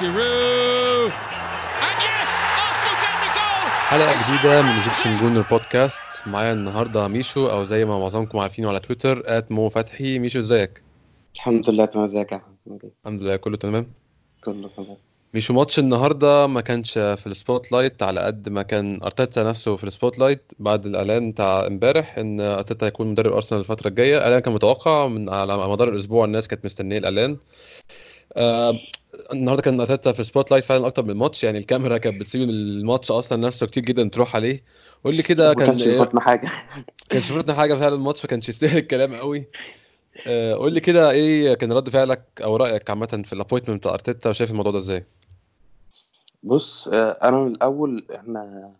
Giroud. And yes, Arsenal get the goal. حلقة جديدة من Egyptian Gooner Podcast معايا النهاردة ميشو أو زي ما معظمكم عارفينه على تويتر at مو فتحي. ميشو إزيك؟ الحمد لله تمام. إزيك يا أحمد؟ الحمد لله كله تمام؟ كله تمام. ميشو ماتش النهاردة ما كانش في ال spotlight على قد ما كان أرتيتا نفسه في ال spotlight بعد الإعلان بتاع امبارح إن أرتيتا هيكون مدرب أرسنال الفترة الجاية. الإعلان كان متوقع من على مدار الأسبوع الناس كانت مستنية الإعلان. آه النهارده كان ارتيتا في ال spotlight فعلا أكتر من الماتش يعني الكاميرا كانت بتسيب الماتش أصلا نفسه كتير جدا تروح عليه. قول لي كده كان كانش يفوتنا حاجة. كان شفرتنا حاجة فعلا الماتش ما كانش يستاهل الكلام قوي. آه، قول لي كده إيه كان رد فعلك أو رأيك عامة في ال appointment بتاع أرتيتا؟ وشايف الموضوع ده إزاي؟ بص آه، أنا من الأول إحنا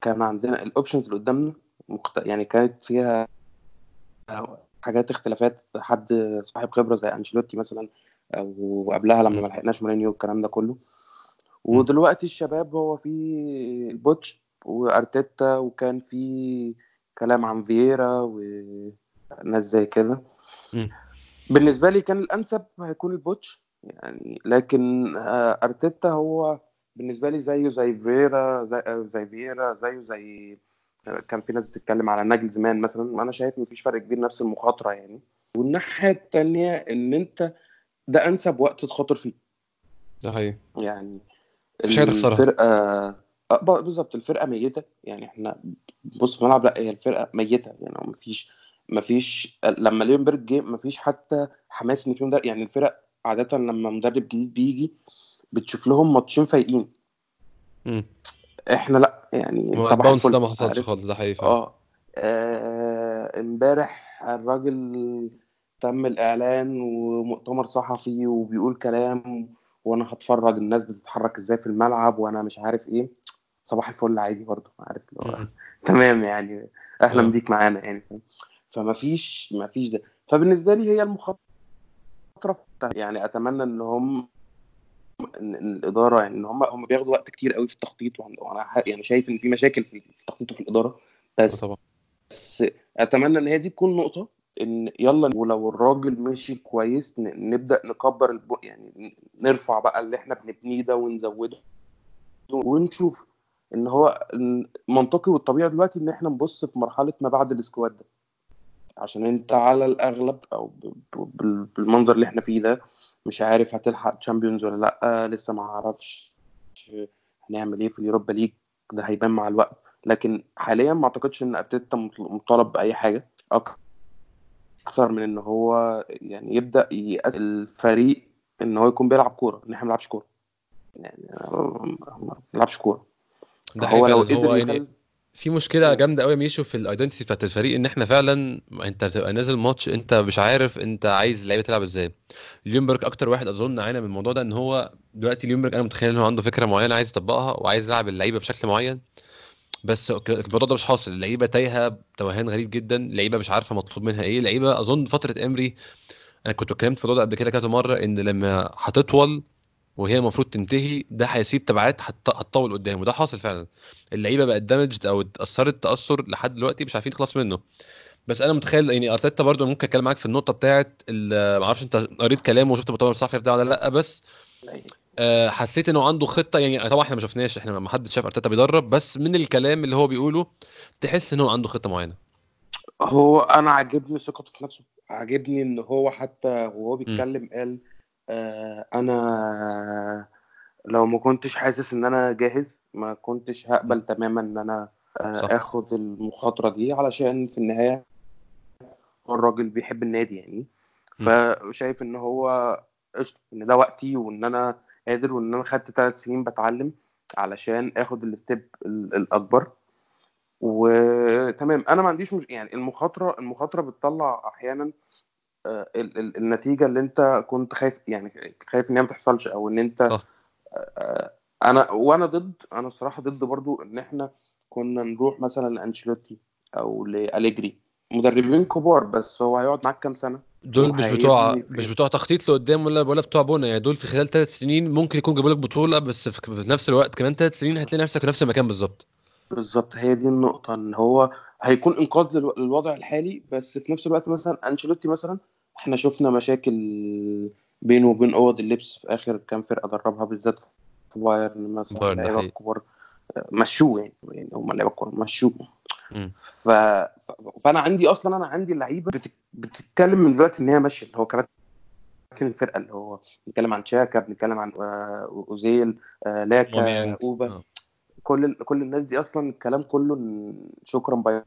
كان عندنا ال options اللي قدامنا مخت... يعني كانت فيها حاجات اختلافات حد صاحب خبرة زي أنشيلوتي مثلا أو قبلها لما ما لحقناش مورينيو والكلام ده كله. ودلوقتي الشباب هو في البوتش وأرتيتا وكان في كلام عن فييرا وناس زي كده. بالنسبة لي كان الأنسب هيكون البوتش يعني لكن آه، أرتيتا هو بالنسبة لي زيه زي فييرا زي, آه، زي فييرا زيه زي آه، كان في ناس بتتكلم على ناجل زمان مثلا. أنا شايف مفيش فرق كبير نفس المخاطرة يعني. والناحية التانية إن أنت ده أنسب وقت تخاطر فيه. ده حقيقي. يعني مفيش حاجة تخسرها. الفرقة آه، بالظبط الفرقة ميتة. يعني إحنا بص في الملعب لا هي الفرقة ميتة. يعني مفيش مفيش لما ليونبرج جه مفيش حتى حماس إن في مدرب. يعني الفرق عادة لما مدرب جديد بيجي بتشوف لهم ماتشين فايقين. إحنا لا يعني صباح الفل. ده ما حصلش؟ خالص ده حقيقي فعلا. آه آه، امبارح الراجل تم الإعلان ومؤتمر صحفي وبيقول كلام وأنا هتفرج الناس بتتحرك إزاي في الملعب وأنا مش عارف إيه صباح الفل عادي برضه عارف. تمام يعني أهلا آه. بيك معانا يعني؟ فما فيش ما فيش ده فبالنسبة لي هي المخاطرة يعني أتمنى إن هم إن إن الإدارة يعني إن هم هم بياخدوا وقت كتير قوي في التخطيط وأنا يعني شايف إن في مشاكل في التخطيط وفي الإدارة بس طبعا بس أتمنى إن هي دي تكون نقطة إن يلا ولو الراجل مشي كويس نبدأ نكبر الب... يعني نرفع بقى اللي إحنا بنبنيه ده ونزوده ونشوف إن هو منطقي والطبيعي دلوقتي إن إحنا نبص في مرحلة ما بعد السكواد ده. عشان أنت على الأغلب أو بالمنظر اللي إحنا فيه ده مش عارف هتلحق Champions ولا لأ لسه ما أعرفش هنعمل إيه في ال Europa League ده هيبان مع الوقت. لكن حاليا ما أعتقدش إن أرتيتا مطالب بأي حاجة. أكتر من إن هو يعني يبدأ يأسس الفريق إن هو يكون بيلعب كورة إن إحنا ما بنلعبش كورة. يعني ما بنلعبش كورة. ده فهو لو قدر يعني يخلي في مشكلة جامدة قوي ميشو في ال identity بتاعت الفريق إن إحنا فعلا أنت بتبقى نازل ماتش أنت مش عارف أنت عايز اللعيبه تلعب إزاي. ليونبرج أكتر واحد أظن عانى من الموضوع ده إن هو دلوقتي ليونبرج أنا متخيل إن هو عنده فكرة معينة عايز يطبقها وعايز يلعب اللعيبة بشكل معين. بس الموضوع ده مش حاصل. اللعيبة تايهة توهان غريب جدا. اللعيبه مش عارفة مطلوب منها إيه. اللعيبه أظن فترة إمري أنا كنت اتكلمت في الموضوع ده قبل كده كذا مرة إن لما هتطول وهي المفروض تنتهي ده هيسيب تبعات هت- هتطول قدام وده حاصل فعلا. اللعيبة بقت دامجد أو اتأثرت تأثر لحد دلوقتي مش عارفين يخلص منه. بس أنا متخيل يعني أرتيتا برضو ممكن أتكلم معاك في النقطة بتاعت ال- معرفش أنت قريت كلامه وشفت المؤتمر الصحفي بتاعه ولا لأ بس حسيت إنه عنده خطة يعني طبعا إحنا ما شفناش إحنا ما حدش شاف أرتيتا بيدرب بس من الكلام اللي هو بيقوله تحس ان هو عنده خطة معينة هو أنا عاجبني ثقته في نفسه عاجبني إن هو حتى وهو بيتكلم قال آه أنا لو ما كنتش حاسس إن أنا جاهز ما كنتش هقبل تماما إن أنا آه صح. آخد المخاطرة دي علشان في النهاية هو الراجل بيحب النادي يعني. فشايف إن هو إن ده وقتي وإن أنا قادر وإن أنا خدت ثلاث سنين بتعلم علشان آخد الستيب ال- الأكبر. وتمام. أنا ما عنديش مش... يعني المخاطرة المخاطرة بتطلع أحيانا آه، ال... ال... النتيجة اللي أنت كنت خايف يعني خايف إن هي ما تحصلش أو إن أنت صح. آه، أنا وأنا ضد أنا الصراحه ضد برضو إن إحنا كنا نروح مثلا لأنشيلوتي أو لأليجري. مدربين كبار بس هو هيقعد معاك كام سنة؟ دول مش بتوع مش بتوع تخطيط لقدام ولا ولا بتوع بنا. يعني دول في خلال ثلاث سنين ممكن يكون جابوا لك بطولة بس في نفس الوقت كمان ثلاث سنين هتلاقي نفسك في نفس المكان بالظبط. بالظبط هي دي النقطة إن هو هيكون إنقاذ للو- للوضع الحالي بس في نفس الوقت مثلا أنشيلوتي مثلا إحنا شفنا مشاكل بينه وبين أوض اللبس في آخر كام فرقة دربها بالذات في بايرن مثلا بايرن، ده مشوه يعني يعني هم اللعيبه الكبار مشوه. ف... فأنا عندي أصلا أنا عندي لعيبه بتك... بتتكلم من دلوقتي إن هي ماشية اللي هو كمان كان الفرقة اللي هو بنتكلم عن شاكا بنتكلم عن آه، أوزيل آه، لاكا. أوبا آه. كل كل الناس دي أصلا الكلام كله شكرا باي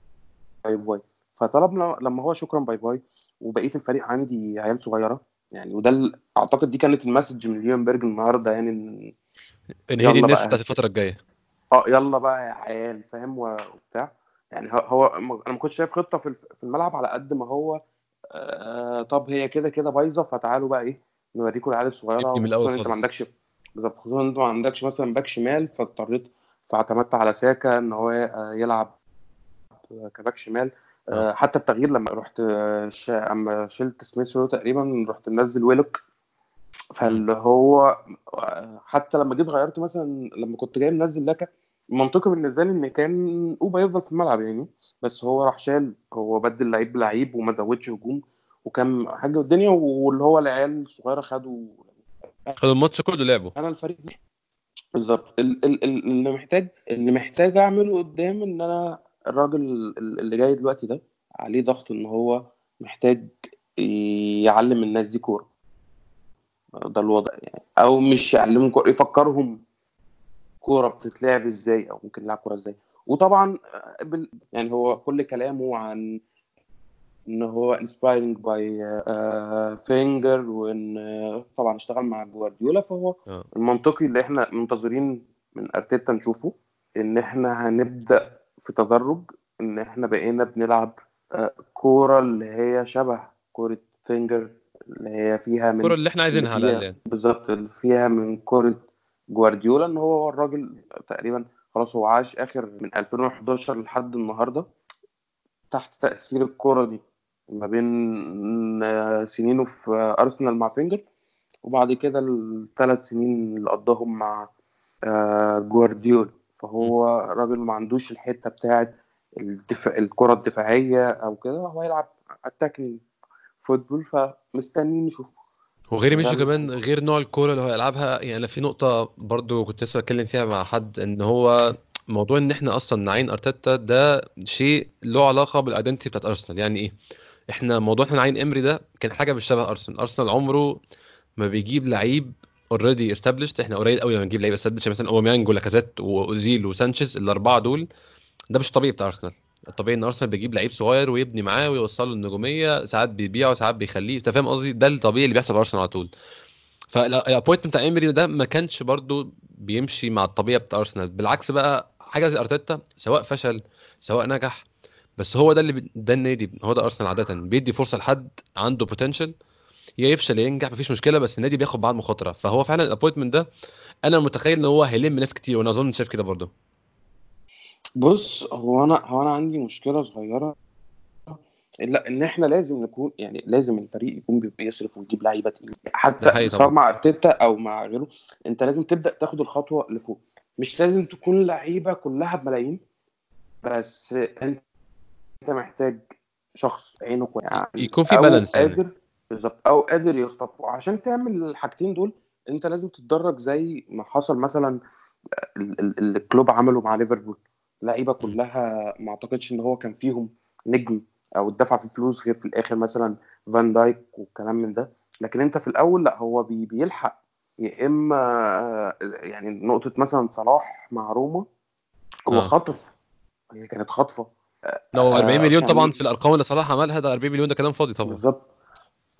باي فطلبنا لما هو شكرا باي باي وبقية الفريق عندي عيال صغيرة يعني وده أعتقد دي كانت ال message من ليونبرج النهارده يعني إن هي دي الناس. بتاعت الفترة الجاية آه يلا بقى يا عيال فاهم؟ وبتاع. يعني هو, أنا ما كنتش شايف خطة في الملعب على قد ما هو آه طب هي كده كده بايظة فتعالوا بقى إيه نوريكم العيال الصغيرة. خصوصا أنت ما. عندكش بالظبط خصوصا أنت ما عندكش مثلا باك شمال فاضطريت فاعتمدت على ساكا إن هو آه، يلعب كباك شمال. آه، حتى التغيير لما رحت آه، اما شلت سميث تقريبا رحت منزل ويلوك. فاللي هو حتى لما جيت غيرت مثلا لما كنت جاي منزل لاكا منطقي بالنسبة لي إن كان أوبا يفضل في الملعب يعني. بس هو راح شال هو بدل لعيب بلعيب وما زودش هجوم وكان حاجة الدنيا واللي هو العيال الصغيرة خدوا خدوا الماتش كله لعبوا. أنا الفريق بالظبط. ال- ال- ال- اللي محتاج اللي محتاج أعمله قدام إن أنا الراجل ال- اللي جاي دلوقتي ده عليه ضغط إن هو محتاج يعلم الناس دي كورة. ده الوضع يعني أو مش يعلمهم كوره يفكرهم كورة بتتلعب إزاي أو ممكن نلعب كورة إزاي وطبعا آه، بال- يعني هو كل كلامه عن إن هو inspiring by فينجر وإن آه، طبعا اشتغل مع جوارديولا فهو آه. المنطقي اللي إحنا منتظرين من أرتيتا نشوفه إن إحنا هنبدأ في تدرج إن إحنا بقينا بنلعب آه، كورة اللي هي شبه كورة فينجر اللي هي فيها من الكرة اللي إحنا عايزينها على فيها- بالظبط اللي فيها من كوره جوارديولا إن هو الراجل تقريبا خلاص هو عاش آخر من 2011 لحد النهارده تحت تأثير الكوره دي ما بين سنينه في أرسنال مع فينجر وبعد كده الثلاث سنين اللي قضاهم مع آه، جوارديولا. فهو راجل ما عندوش الحتة بتاعت الدفاع الكرة الدفاعية أو كده هو يلعب attacking football فمستنيين نشوف وغير ميشو ده- كمان غير نوع الكورة اللي هو يلعبها يعني في نقطة برضو كنت لسه بتكلم فيها مع حد إن هو موضوع إن إحنا أصلا نعين أرتيتا ده شيء له علاقة بال identity بتاعت أرسنال. يعني إيه؟ إحنا موضوع إحنا نعين إمري ده كان حاجة مش شبه أرسنال. أرسنال عمره ما بيجيب لعيب already established إحنا قليل قوي لما نجيب لعيب established مثلا أوباميانج ولاكازيت وأوزيل وسانشيز الأربعة دول ده مش الطبيعي بتاع أرسنال. الطبيعي ان ارسنال بيجيب لعيب صغير ويبني معاه ويوصله النجوميه ساعات بيبيعه ساعات بيخليه. انت فاهم قصدي؟ ده الطبيعي اللي بيحصل في أرسنال على طول. فال appoint بتاع إيمري ده ما كانش برضو بيمشي مع الطبيعة بتاع أرسنال. بالعكس بقى حاجة زي أرتيتا سواء فشل سواء نجح بس هو ده اللي. ده النادي. هو ده أرسنال عاده. بيدي فرصة لحد عنده potential يا يفشل يا ينجح مفيش مشكلة بس النادي بياخد بعض مخاطرة. فهو فعلا ال appointment ده أنا متخيل إن هو هيلم ناس كتير وأنا أظن شايف كده برضه بص هو أنا هو أنا عندي مشكلة صغيرة. لا إن إحنا لازم نكون يعني لازم الفريق يكون بي- بيصرف ويجيب لعيبة تقيلة. حتى سواء. مع أرتيتا أو مع غيره أنت لازم تبدأ تاخد الخطوة لفوق. مش لازم تكون لعيبة كلها بملايين بس أنت محتاج شخص عينه كويس يعني يكون في balance يعني. قادر بالظبط أو قادر يخطف وعشان تعمل الحاجتين دول أنت لازم تتدرج زي ما حصل مثلا ال- ال- اللي كلوب عمله مع ليفربول. لعيبه كلها ما أعتقدش إن هو كان فيهم نجم أو اتدفع في فلوس غير في الآخر مثلا فان دايك والكلام من ده. لكن أنت في الأول لأ هو بي بيلحق. يا إما يعني نقطة مثلا صلاح مع روما هو آه. خطف هي كانت خطفه لو 40 آه، مليون كان- طبعا في الأرقام اللي صلاح عملها ده 40 مليون ده كلام فاضي طبعا. بالظبط.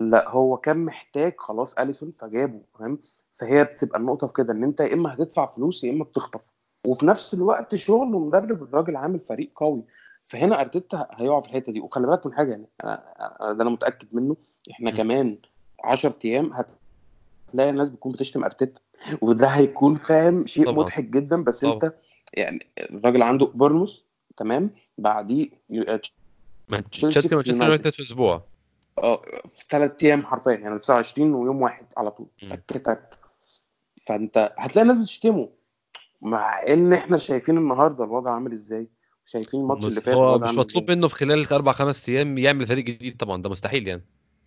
لأ هو كان محتاج خلاص أليسون فجابه فاهم؟ فهي بتبقى النقطة في كده إن أنت يا إما هتدفع فلوس يا إما بتخطف. وفي نفس الوقت شغل ومدرب الراجل عامل فريق قوي فهنا أرتيتا هيقع في الحتة دي وخلي بالك من حاجة يعني أنا ده أنا متأكد منه إحنا م. كمان 10 أيام هتلاقي الناس بتكون بتشتم أرتيتا وده هيكون فاهم شيء طبعا. مضحك جدا بس طبعا. أنت يعني الراجل عنده بورنموث تمام بعديه ما تشيلسي مانشستر يونايتد. في أسبوع آه في ثلاث أيام حرفيا يعني 29 ويوم واحد على طول. تك تك فأنت هتلاقي الناس بتشتمه مع إن إحنا شايفين النهارده الوضع عامل إزاي؟ شايفين الماتش اللي فات هو مش مطلوب منه في خلال أربع خمس أيام يعمل فريق جديد طبعا ده مستحيل يعني.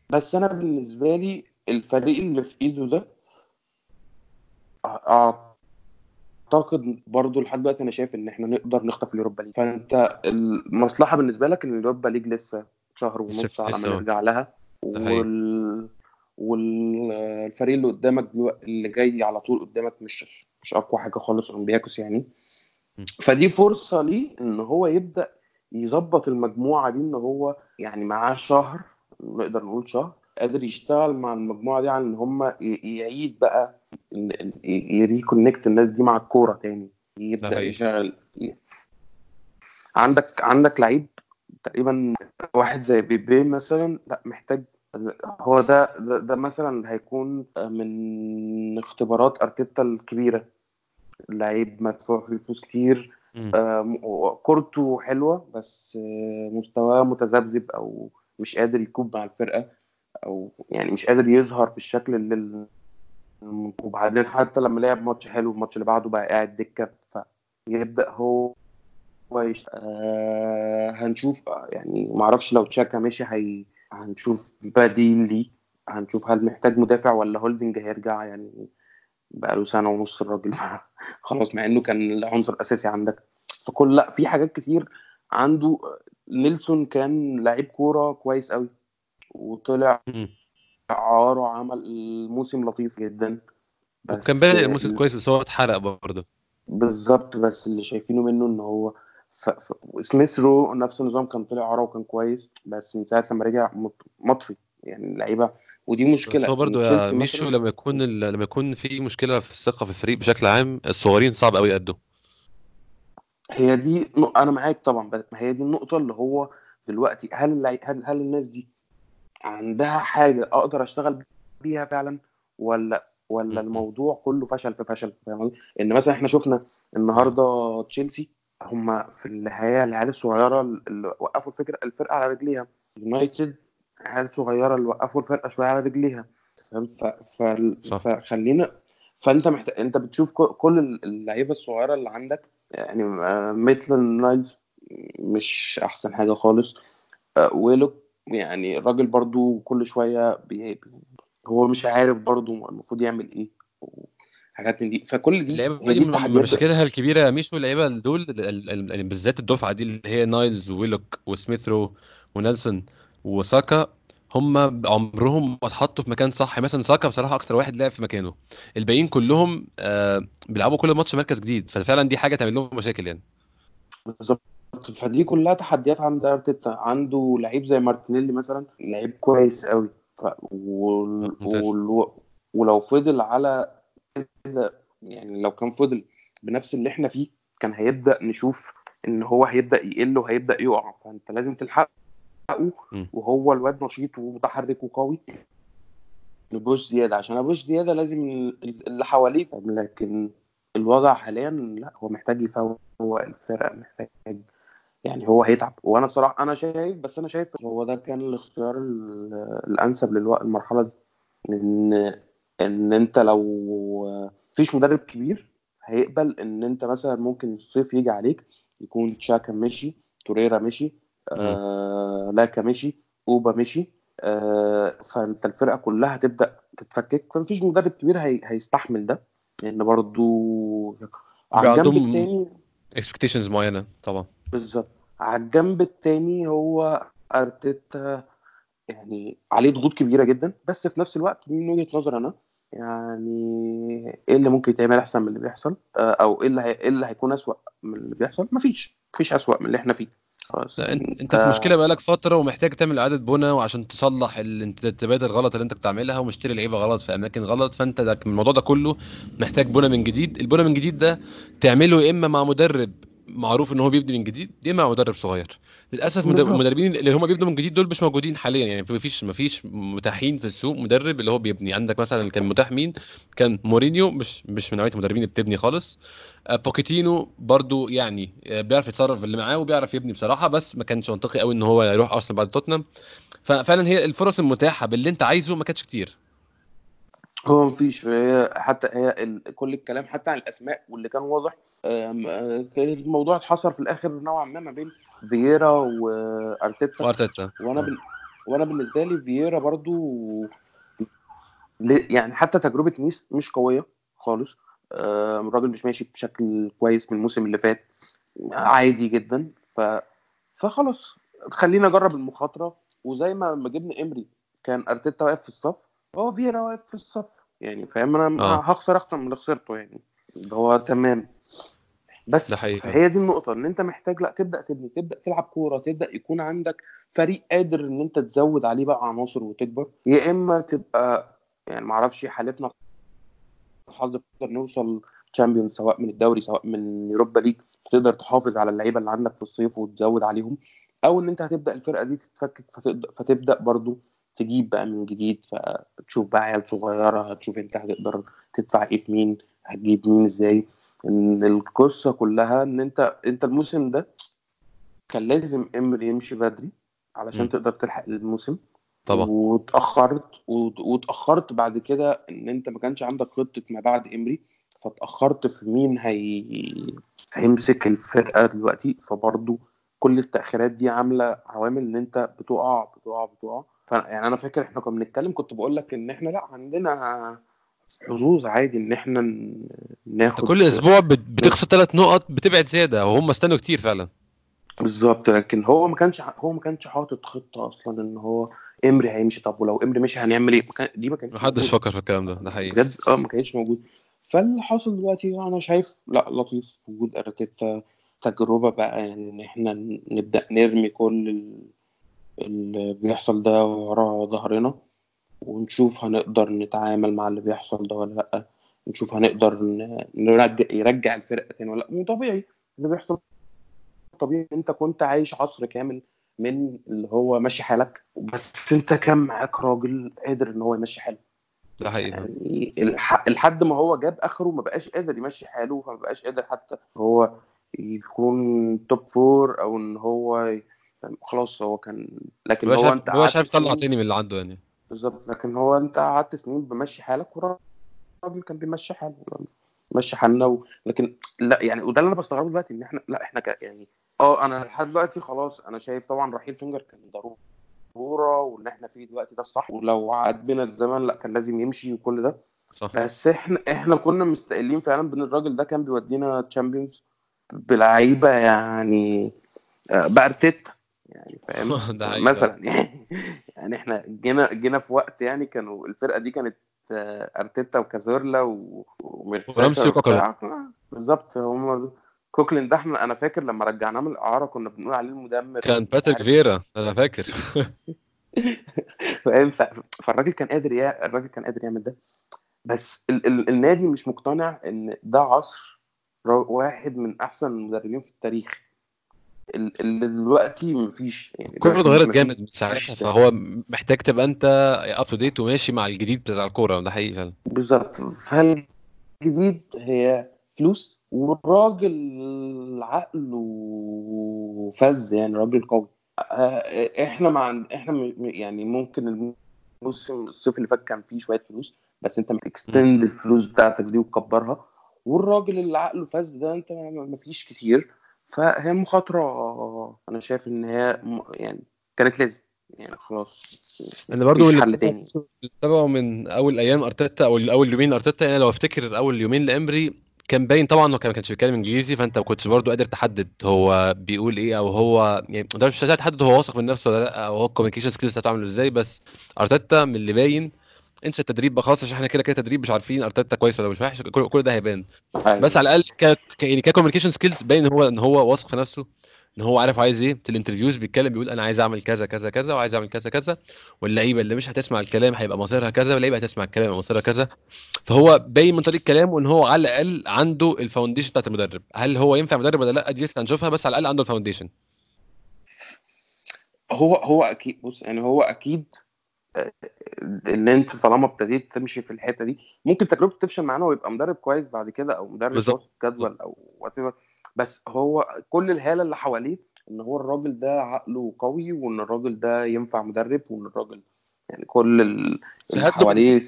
بس أنا بالنسبة لي الفريق اللي في إيده ده أعتقد برضو لحد دلوقتي أنا شايف إن إحنا نقدر نخطف ال Europa League. فأنت المصلحة بالنسبة لك إن ال Europa League لسه شهر ونص على ما نرجع لها وال... والفريق اللي قدامك اللي جاي على طول قدامك مش مش أقوى حاجة خالص أولمبياكوس يعني. فدي فرصة ليه إن هو يبدأ يظبط المجموعة دي إن هو يعني معاه شهر نقدر نقول شهر قادر يشتغل مع المجموعة دي على إن هم يعيد بقى يريكونكت الناس دي مع الكورة تاني يبدأ يشغل. عندك عندك لعيب تقريبا واحد زي بيبي مثلا لأ محتاج هو ده ده, ده مثلا هيكون من اختبارات أرتيتا الكبيرة. لعيب مدفوع فيه فلوس كتير. آه كورته حلوة بس آه مستواه متذبذب أو مش قادر يكوب مع الفرقة أو يعني مش قادر يظهر بالشكل اللي وبعدين حتى لما لعب ماتش حلو الماتش اللي بعده بقى قاعد دكة فيبدأ هو كويس آه هنشوف يعني ما أعرفش لو تشاكا مشي هي هنشوف بديل ليه هنشوف هل محتاج مدافع ولا هولدنج هيرجع. يعني بقى له سنة ونص الراجل. خلاص مع إنه كان عنصر اساسي عندك. فكل لأ في حاجات كتير عنده. نيلسون كان لعيب كورة كويس قوي وطلع عار وعمل الموسم لطيف جدا. بس وكان بادئ الموسم كويس بس هو اتحرق برضه. بالظبط. بس اللي شايفينه منه إن هو. سميث رو نفس النظام كان طلع عرا وكان كويس بس من ساعة لما رجع مطفي. يعني اللعيبة ودي مشكلة. بس هو برضه يا ميشو لما يكون ال... لما يكون في مشكلة في الثقة في الفريق بشكل عام الصغيرين صعب قوي يأدوا. هي دي أنا معاك طبعا ما هي دي النقطة اللي هو دلوقتي هل. هل هل الناس دي عندها حاجة أقدر أشتغل بيها فعلا ولا ولا الموضوع كله فشل في فشل؟ فاهم إن مثلا إحنا شفنا النهارده تشيلسي هم في النهاية العيال الصغيرة اللي وقفوا الفكرة الفرقة على رجليها. يونايتد؟ عيال صغيرة اللي وقفوا الفرقة شوية على رجليها. فاهم ف... ف... فخلينا فانت محتاج انت بتشوف كل اللعيبة الصغيرة اللي عندك يعني ميتلاند نايلز مش أحسن حاجة خالص. وويلوك يعني الراجل برضو كل شوية بي... هو مش عارف برضو المفروض يعمل إيه. حاجات من دي. فكل دي اللعيبة دي مشكلتها الكبيرة يا ميشو اللعيبة دول بالذات الدفعة دي اللي هي نايلز وويلوك وسميث رو ونيلسون وساكا هم عمرهم ما اتحطوا في مكان صح. مثلا ساكا بصراحة أكتر واحد لعب في مكانه. الباقيين كلهم آه بيلعبوا كل ماتش مركز جديد. ففعلا دي حاجة تعمل لهم مشاكل يعني. بالظبط. فدي كلها تحديات عند أرتيتا. عنده لعيب زي مارتينيلي مثلا لعيب كويس قوي. ف... و... و... ولو فضل على يعني لو كان فضل بنفس اللي إحنا فيه كان هيبدأ نشوف إن هو هيبدأ يقل وهيبدأ يقع. فأنت لازم تلحقه وهو الواد نشيط ومتحرك وقوي. نبوش زيادة. عشان ابوش زيادة لازم اللي حواليك لكن الوضع حاليا لا هو محتاج يفوق الفرق محتاج يعني هو هيتعب. وأنا صراحة أنا شايف بس أنا شايف هو ده كان الاختيار الأنسب للوقت المرحلة دي. إن إن أنت لو فيش مدرب كبير هيقبل إن أنت مثلا ممكن الصيف يجي عليك يكون تشاكا مشي توريرا مشي آه لاكا مشي أوبا مشي آه فأنت الفرقة كلها هتبدأ تتفكك. فمفيش مدرب كبير هي... هيستحمل ده لأن يعني برضو على الجنب الثاني اكسبكتيشنز معينة طبعا. بالظبط. على الجنب الثاني هو أرتيتا يعني عليه ضغوط كبيرة جدا بس في نفس الوقت من وجهة نظر أنا يعني إيه اللي ممكن يتعمل أحسن من اللي بيحصل؟ أو إيه اللي هي... إيه اللي هيكون أسوأ من اللي بيحصل؟ مفيش مفيش أسوأ من اللي إحنا فيه. خلاص. لا انت, أنت في مشكلة بقالك فترة ومحتاج تعمل إعادة بنى وعشان تصلح الانتدابات الغلط اللي أنت بتعملها ومشتري لعيبة غلط في أماكن غلط فأنت ده الموضوع ده كله محتاج بنى من جديد. البنى من جديد ده تعمله يا إما مع مدرب معروف إن هو بيبني من جديد يا اما مدرب صغير. للأسف المدربين اللي هم بيبنوا من جديد دول مش موجودين حاليا. يعني مفيش مفيش متاحين في السوق مدرب اللي هو بيبني. عندك مثلا كان متاح مين؟ كان مورينيو مش مش من نوعية المدربين اللي بتبني خالص. بوكيتينو برضو يعني بيعرف يتصرف اللي معاه وبيعرف يبني بصراحة بس ما كانش منطقي قوي إن هو يروح ارسنال بعد توتنهام. ففعلا هي الفرص المتاحة باللي أنت عايزه ما كانتش كتير. هو مفيش. هي حتى هي كل الكلام حتى عن الأسماء واللي كان واضح الموضوع اتحصر في الآخر نوعا ما ما بين فييرا وأرتيتا. وأرتيتا. وأنا بال... وأنا بالنسبة لي فييرا برضو يعني حتى تجربة نيس مش قوية خالص. آه، الراجل مش ماشي بشكل كويس من الموسم اللي فات. عادي جدا. ف فخلاص خلينا نجرب المخاطرة. وزي ما لما جبنا إمري كان أرتيتا واقف في الصف. هو فيرا واقف في الصف. يعني فاهم؟ أنا آه. هخسر أكتر من اللي خسرته يعني. هو تمام. بس. فهي دي النقطة إن أنت محتاج لأ تبدأ تبني تبدأ تلعب كورة تبدأ يكون عندك فريق قادر إن أنت تزود عليه بقى عناصر وتكبر. يا إما تبقى يعني معرفش حالتنا الحظ نقدر نوصل Champions سواء من الدوري سواء من Europa League تقدر تحافظ على اللعيبة اللي عندك في الصيف وتزود عليهم. أو إن أنت هتبدأ الفرقة دي تتفكك فتبدا فتبدأ برضو تجيب بقى من جديد فتشوف بقى عيال صغيرة هتشوف أنت هتقدر تدفع إيه في مين هتجيب مين إزاي. إن القصة كلها إن أنت أنت الموسم ده كان لازم إمري يمشي بدري علشان م. تقدر تلحق الموسم طبعا واتأخرت واتأخرت بعد كده إن أنت ما كانش عندك خطة ما بعد إمري فاتأخرت في مين هي... هيمسك الفرقة دلوقتي فبرضه كل التأخيرات دي عاملة عوامل إن أنت بتقع بتقع بتقع. يعني أنا فاكر إحنا كنا بنتكلم كنت بقول لك إن إحنا لأ عندنا حظوظ عادي إن إحنا ناخد كل أسبوع بت- بتخسر ثلاث نقط بتبعد زيادة وهم استنوا كتير فعلا. بالظبط لكن هو ما كانش هو ما كانش حاطط خطة أصلا إن هو امري هيمشي. طب ولو امري مشي هنعمل إيه. دي ما كانتش محدش. فكر في الكلام ده ده حقيقي. بجد؟ آه ما كانتش موجود فاللي حاصل دلوقتي أنا شايف لا لطيف وجود أرتيتا تجربة بقى يعني إن إحنا نبدأ نرمي كل ال- اللي بيحصل ده ورا ظهرنا. ونشوف هنقدر نتعامل مع اللي بيحصل ده ولا لأ. نشوف هنقدر نرجع يرجع الفرقة تاني ولا لأ. وطبيعي اللي بيحصل طبيعي أنت كنت عايش عصر كامل من اللي هو ماشي حالك بس أنت كان معاك راجل قادر إن هو يمشي حاله. ده حقيقي. يعني لحد ما هو جاب آخره ما بقاش قادر يمشي حاله فما بقاش قادر حتى هو يكون top four أو إن هو خلاص هو كان لكن هو عارف أنت مبقاش عارف قعدت يطلع تاني من اللي عنده يعني. بالظبط. لكن هو انت قعدت سنين بمشي حالك والراجل كان بيمشي حاله مشي حالنا و... لكن لا يعني وده اللي أنا بستغربه دلوقتي إن إحنا لا إحنا ك... يعني آه أنا لحد دلوقتي خلاص أنا شايف طبعا رحيل فينجر كان ضرورة واللي إحنا فيه دلوقتي ده الصح ولو عاد بينا الزمن لا كان لازم يمشي وكل ده. صح. بس إحنا إحنا كنا مستقلين فعلا بإن الراجل ده كان بيودينا Champions بلعيبة يعني آه، بأرتيتا. يعني فاهم؟ مثلا يعني يعني إحنا جينا جينا في وقت يعني كانوا الفرقة دي كانت آه، أرتيتا وكازورلا و- وميرتيتا ورامسي وكوكلين. وبتاع. بالظبط هم كوكلين ده إحنا أنا فاكر لما رجعناه من الإعارة كنا بنقول عليه المدمر. كان باتريك فيرا أنا فاكر. فاهم؟ فالراجل كان قادر يا الراجل كان قادر يعمل ده. بس ال ال النادي مش مقتنع إن ده عصر واحد من أحسن المدربين في التاريخ. ال- اللي دلوقتي مفيش. يعني الكوره اتغيرت مفيش- جامد من ساعتها فهو محتاج تبقى انت up to date وماشي مع الجديد بتاع الكورة ده حقيقي فعلا. بالظبط. فالجديد هي فلوس والراجل عقله فذ يعني راجل قوي. آه، إحنا مع إحنا يعني ممكن الموسم الصيف اللي فات كان فيه شوية فلوس بس انت extend الفلوس بتاعتك دي وتكبرها والراجل اللي عقله فذ ده انت ما ما فيش كتير. فهي مخاطرة أنا شايف إن هي م- يعني كانت لازم يعني خلاص أنا برضو اللي حل تاني. تابعه من أول أيام أرتيتا أو أول يومين لأرتيتا يعني لو أفتكر أول يومين لإمري كان باين طبعا هو كان ما كانش بيتكلم إنجليزي فأنت ما كنتش برضو قادر تحدد هو بيقول إيه أو هو يعني ما مش تحدد هو واثق من نفسه ولا لأ أو هو ال communication skills بتاعته عامله إزاي بس أرتيتا من اللي باين انسى التدريب بقى خلاص عشان إحنا كده كده تدريب مش عارفين أرتيتا كويس ولا مش وحش كل, كل ده هيبان. أيوة. بس على الأقل ك يعني ك communication skills باين إن هو إن هو واثق في نفسه إن هو عارف عايز إيه. في ال interviews بيتكلم بيقول أنا عايز أعمل كذا كذا كذا وعايز أعمل كذا كذا. واللعيبة اللي مش هتسمع الكلام هيبقى مصيرها كذا واللعيبة هتسمع الكلام هيبقى مصيرها كذا. فهو باين من طريقة كلامه إن هو على الأقل عنده ال foundation بتاعت المدرب. هل هو ينفع مدرب ولا لأ؟ دي لسه هنشوفها بس على الأقل عنده ال foundation هو هو أكيد بص يعني هو أكيد إن أنت طالما ابتديت تمشي في الحتة دي ممكن تجربة تفشل معانا ويبقى مدرب كويس بعد كده أو مدرب بالظبط. وسط جدول أو whatever. بس هو كل الهالة اللي حواليه إن هو الراجل ده عقله قوي وإن الراجل ده ينفع مدرب وإن الراجل يعني كل ال- اللي حواليه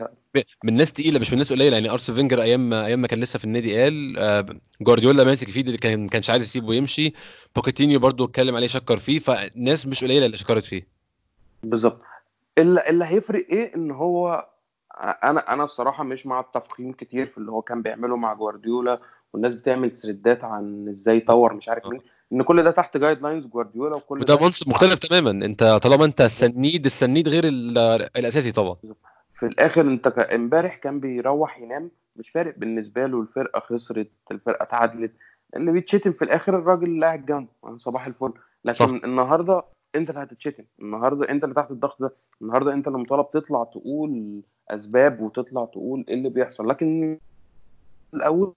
من ناس تقيلة مش من ناس قليلة. يعني ارسن فينجر أيام ما أيام ما كان لسه في النادي قال آه، جوارديولا ماسك فيه اللي كان كانش عايز يسيبه يمشي. بوكيتينيو برضو اتكلم عليه شكر فيه. فناس مش قليلة اللي شكرت فيه. بالظبط. اللي اللي هيفرق إيه ان هو أنا أنا الصراحة مش مع التفخيم كتير في اللي هو كان بيعمله مع جوارديولا والناس بتعمل thread ات عن إزاي يطور مش عارف مين ان كل ده تحت guidelines جوارديولا وكل وده منصب مختلف تماما. انت طالما انت السنيد السنيد غير ال- الأساسي طبعا. في الآخر انت امبارح كان بيروح ينام مش فارق بالنسبة له الفرقة خسرت الفرقة اتعادلت اللي بيتشتم في الآخر الراجل اللي قاعد جنبه صباح الفل. لكن صح. النهارده انت اللي هتتشتم النهارده انت اللي تحت الضغط ده النهارده انت اللي مطالب تطلع تقول أسباب وتطلع تقول إيه اللي بيحصل. لكن الأول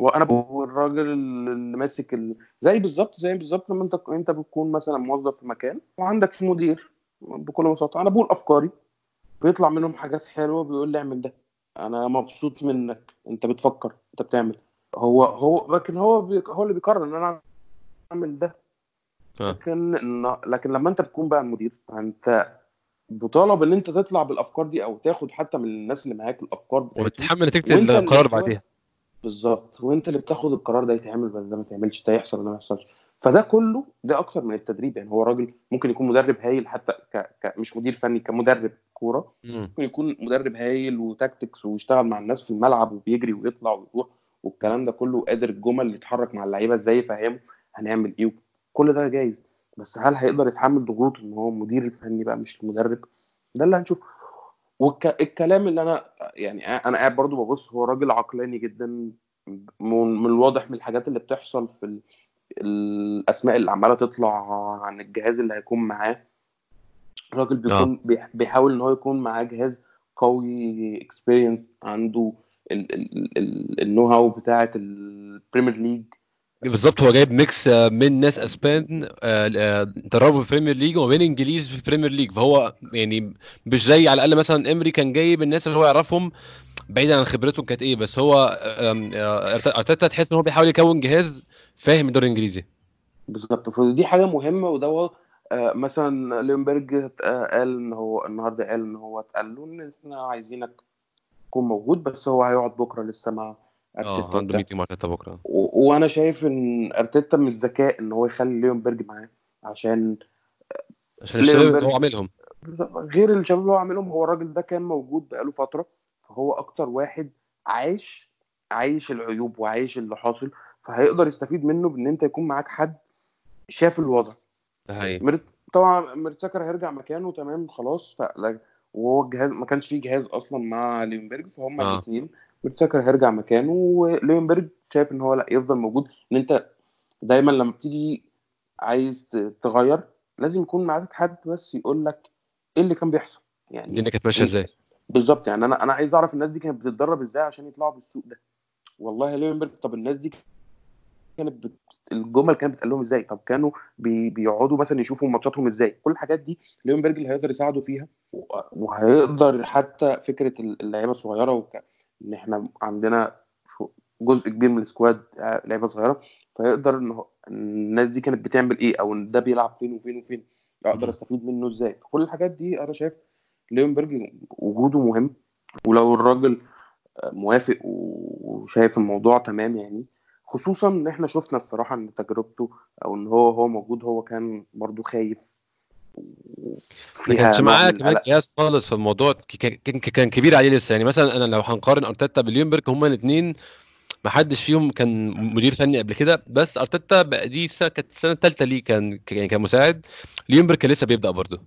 هو أنا الراجل اللي ماسك ال... زي بالظبط زي بالظبط لما أنت أنت بتكون مثلا موظف في مكان وعندك مدير بكل بساطة. أنا بقول أفكاري بيطلع منهم حاجات حلوة بيقول لي اعمل ده أنا مبسوط منك أنت بتفكر أنت بتعمل. هو هو لكن هو بي... هو اللي بيقرر إن أنا أعمل ده. لكن لكن لما أنت بتكون بقى المدير انت بطالب إن أنت تطلع بالأفكار دي أو تاخد حتى من الناس اللي معاك الأفكار بتاعتهم. وبتتحمل نتيجة القرار بعديها. بالظبط. وأنت اللي بتاخد القرار ده يتعمل ولا ده ما يتعملش ده يحصل ولا ما يحصلش. فده كله ده أكتر من التدريب. يعني هو راجل ممكن يكون مدرب هايل حتى ك... ك... مش مدير فني كمدرب كورة. مم. ممكن يكون مدرب هايل وتاكتكس ويشتغل مع الناس في الملعب وبيجري ويطلع ويروح والكلام ده كله قادر الجمل يتحرك مع اللعيبة إزاي يفهمه هنعمل إيه كل ده جايز بس هل هيقدر يتحمل ضغوط ان هو مدير الفني بقى مش المدرب ده اللي هنشوفه والكلام اللي أنا يعني أنا قاعد برضو ببص هو راجل عقلاني جدا من الواضح من الحاجات اللي بتحصل في ال- الاسماء اللي عماله تطلع عن الجهاز اللي هيكون معاه الراجل بيكون بيح- بيحاول ان هو يكون معاه جهاز قوي experience عنده ال- ال- ال- ال know-how بتاعه ال Premier League بالظبط هو جايب mix من ناس أسبان آه، آه، دربوا في ال Premier League وما بين إنجليز في ال Premier League فهو يعني مش زي على الأقل مثلا امري كان جايب الناس اللي هو يعرفهم بعيدا عن خبرتهم كانت إيه بس هو آه، أرتيتا تحس إن هو بيحاول يكون جهاز فاهم الدوري الإنجليزي. بالظبط. فدي حاجة مهمة وده مثلا ليونبرج قال إن هو النهارده قال إن هو اتقال له إن إحنا عايزينك تكون موجود بس هو هيقعد بكرة لسه مع آه ارتيتا عنده وبتاع. meeting مع أرتيتا بكرة و- وأنا شايف إن أرتيتا من الذكاء إن هو يخلي ليونبرج معاه عشان عشان الشباب اللي هو عاملهم غير الشباب اللي هو عاملهم هو الراجل ده كان موجود بقاله فترة فهو أكتر واحد عايش عايش العيوب وعايش اللي حاصل فهيقدر يستفيد منه بإن أنت يكون معاك حد شاف الوضع ده مرت... طبعا مرتسكر هيرجع مكانه تمام خلاص ف... وهو الجهاز ما كانش فيه جهاز أصلا مع ليونبرج فهم آه. الاثنين مرتسكر هيرجع مكانه وليونبرج شايف إن هو لأ يفضل موجود. إن أنت دايما لما بتيجي عايز تغير لازم يكون معاك حد بس يقول لك إيه اللي كان بيحصل. يعني الدنيا كانت ماشية إزاي؟ بالظبط. يعني أنا أنا عايز أعرف الناس دي كانت بتتدرب إزاي عشان يطلعوا بالسوق ده. والله ليونبرج طب الناس دي كانت بت... الجمل كانت بتقال لهم إزاي؟ طب كانوا بي... بيقعدوا مثلا يشوفوا ماتشاتهم إزاي؟ كل الحاجات دي ليونبرج اللي هيقدر يساعده فيها وهيقدر حتى فكرة اللعيبة الصغيرة وك... إن إحنا عندنا جزء كبير من ال squad آه، لعيبة صغيرة فيقدر إن الناس دي كانت بتعمل إيه؟ أو ده بيلعب فين وفين وفين؟ أقدر. أستفيد منه إزاي؟ كل الحاجات دي أنا شايف ليونبرج وجوده مهم. ولو الراجل موافق وشايف الموضوع تمام يعني. خصوصا إن إحنا شفنا الصراحة إن تجربته أو إن هو هو موجود هو كان برضو خايف. ما كانش القلق. جهاز خالص في الموضوع. كان كان كبير عليه لسه. يعني مثلا أنا لو هنقارن أرتيتا بليونبرج هما الاثنين ما حدش فيهم كان مدير فني قبل كده. بس أرتيتا بقى دي كانت السنة الثالثه ليه كان يعني كان مساعد. ليونبرج كان لسه بيبدأ برضه.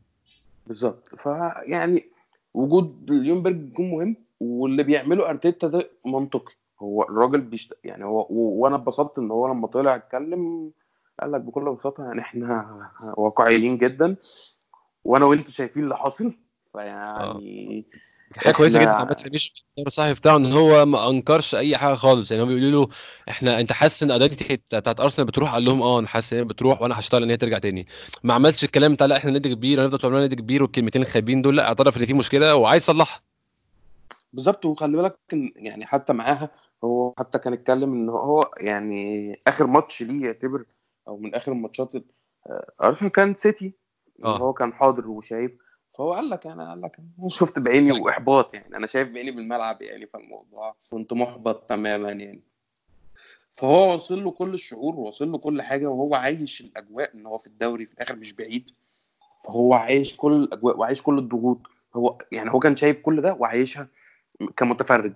بالظبط. فيعني وجود ليونبرج بيكون مهم. واللي بيعمله أرتيتا ده منطقي. هو الراجل بيشت... يعني هو و... وأنا اتبسطت إن هو لما طلع اتكلم قال لك بكل بساطة يعني إحنا واقعيين جدا وأنا وانتوا شايفين اللي حاصل. فيعني حاجة كويسة جدا. عامة مش الصحفي بتاعه إن هو ما أنكرش أي حاجة خالص. يعني هو بيقولوا له إحنا أنت حاسس إن ادايتي بتاعت ارسنال بتروح؟ قال لهم آه أنا حاسس إن هي بتروح وأنا هشتغل إن هي ترجع تاني. ما عملش الكلام بتاع لا إحنا نادي كبير هنفضل طول نادي كبير والكلمتين الخايبين دول لا اعترف إن في مشكلة وعايز يصلحها بالظبط. وخلي بالك يعني حتى معاها هو حتى كان اتكلم إن هو يعني آخر ماتش ليه يعتبر أو من آخر الماتشات ال- آه، ارسنال كان سيتي آه. هو كان حاضر وشايف فهو قال لك أنا قال لك أنا شفت بعيني وإحباط يعني أنا شايف بعيني بالملعب يعني فالموضوع كنت محبط تماما يعني. فهو واصل له كل الشعور وواصل له كل حاجة وهو عايش الأجواء إن هو في الدوري في الآخر مش بعيد. فهو عايش كل الأجواء وعايش كل الضغوط. هو يعني هو كان شايف كل ده وعايشها كمتفرج.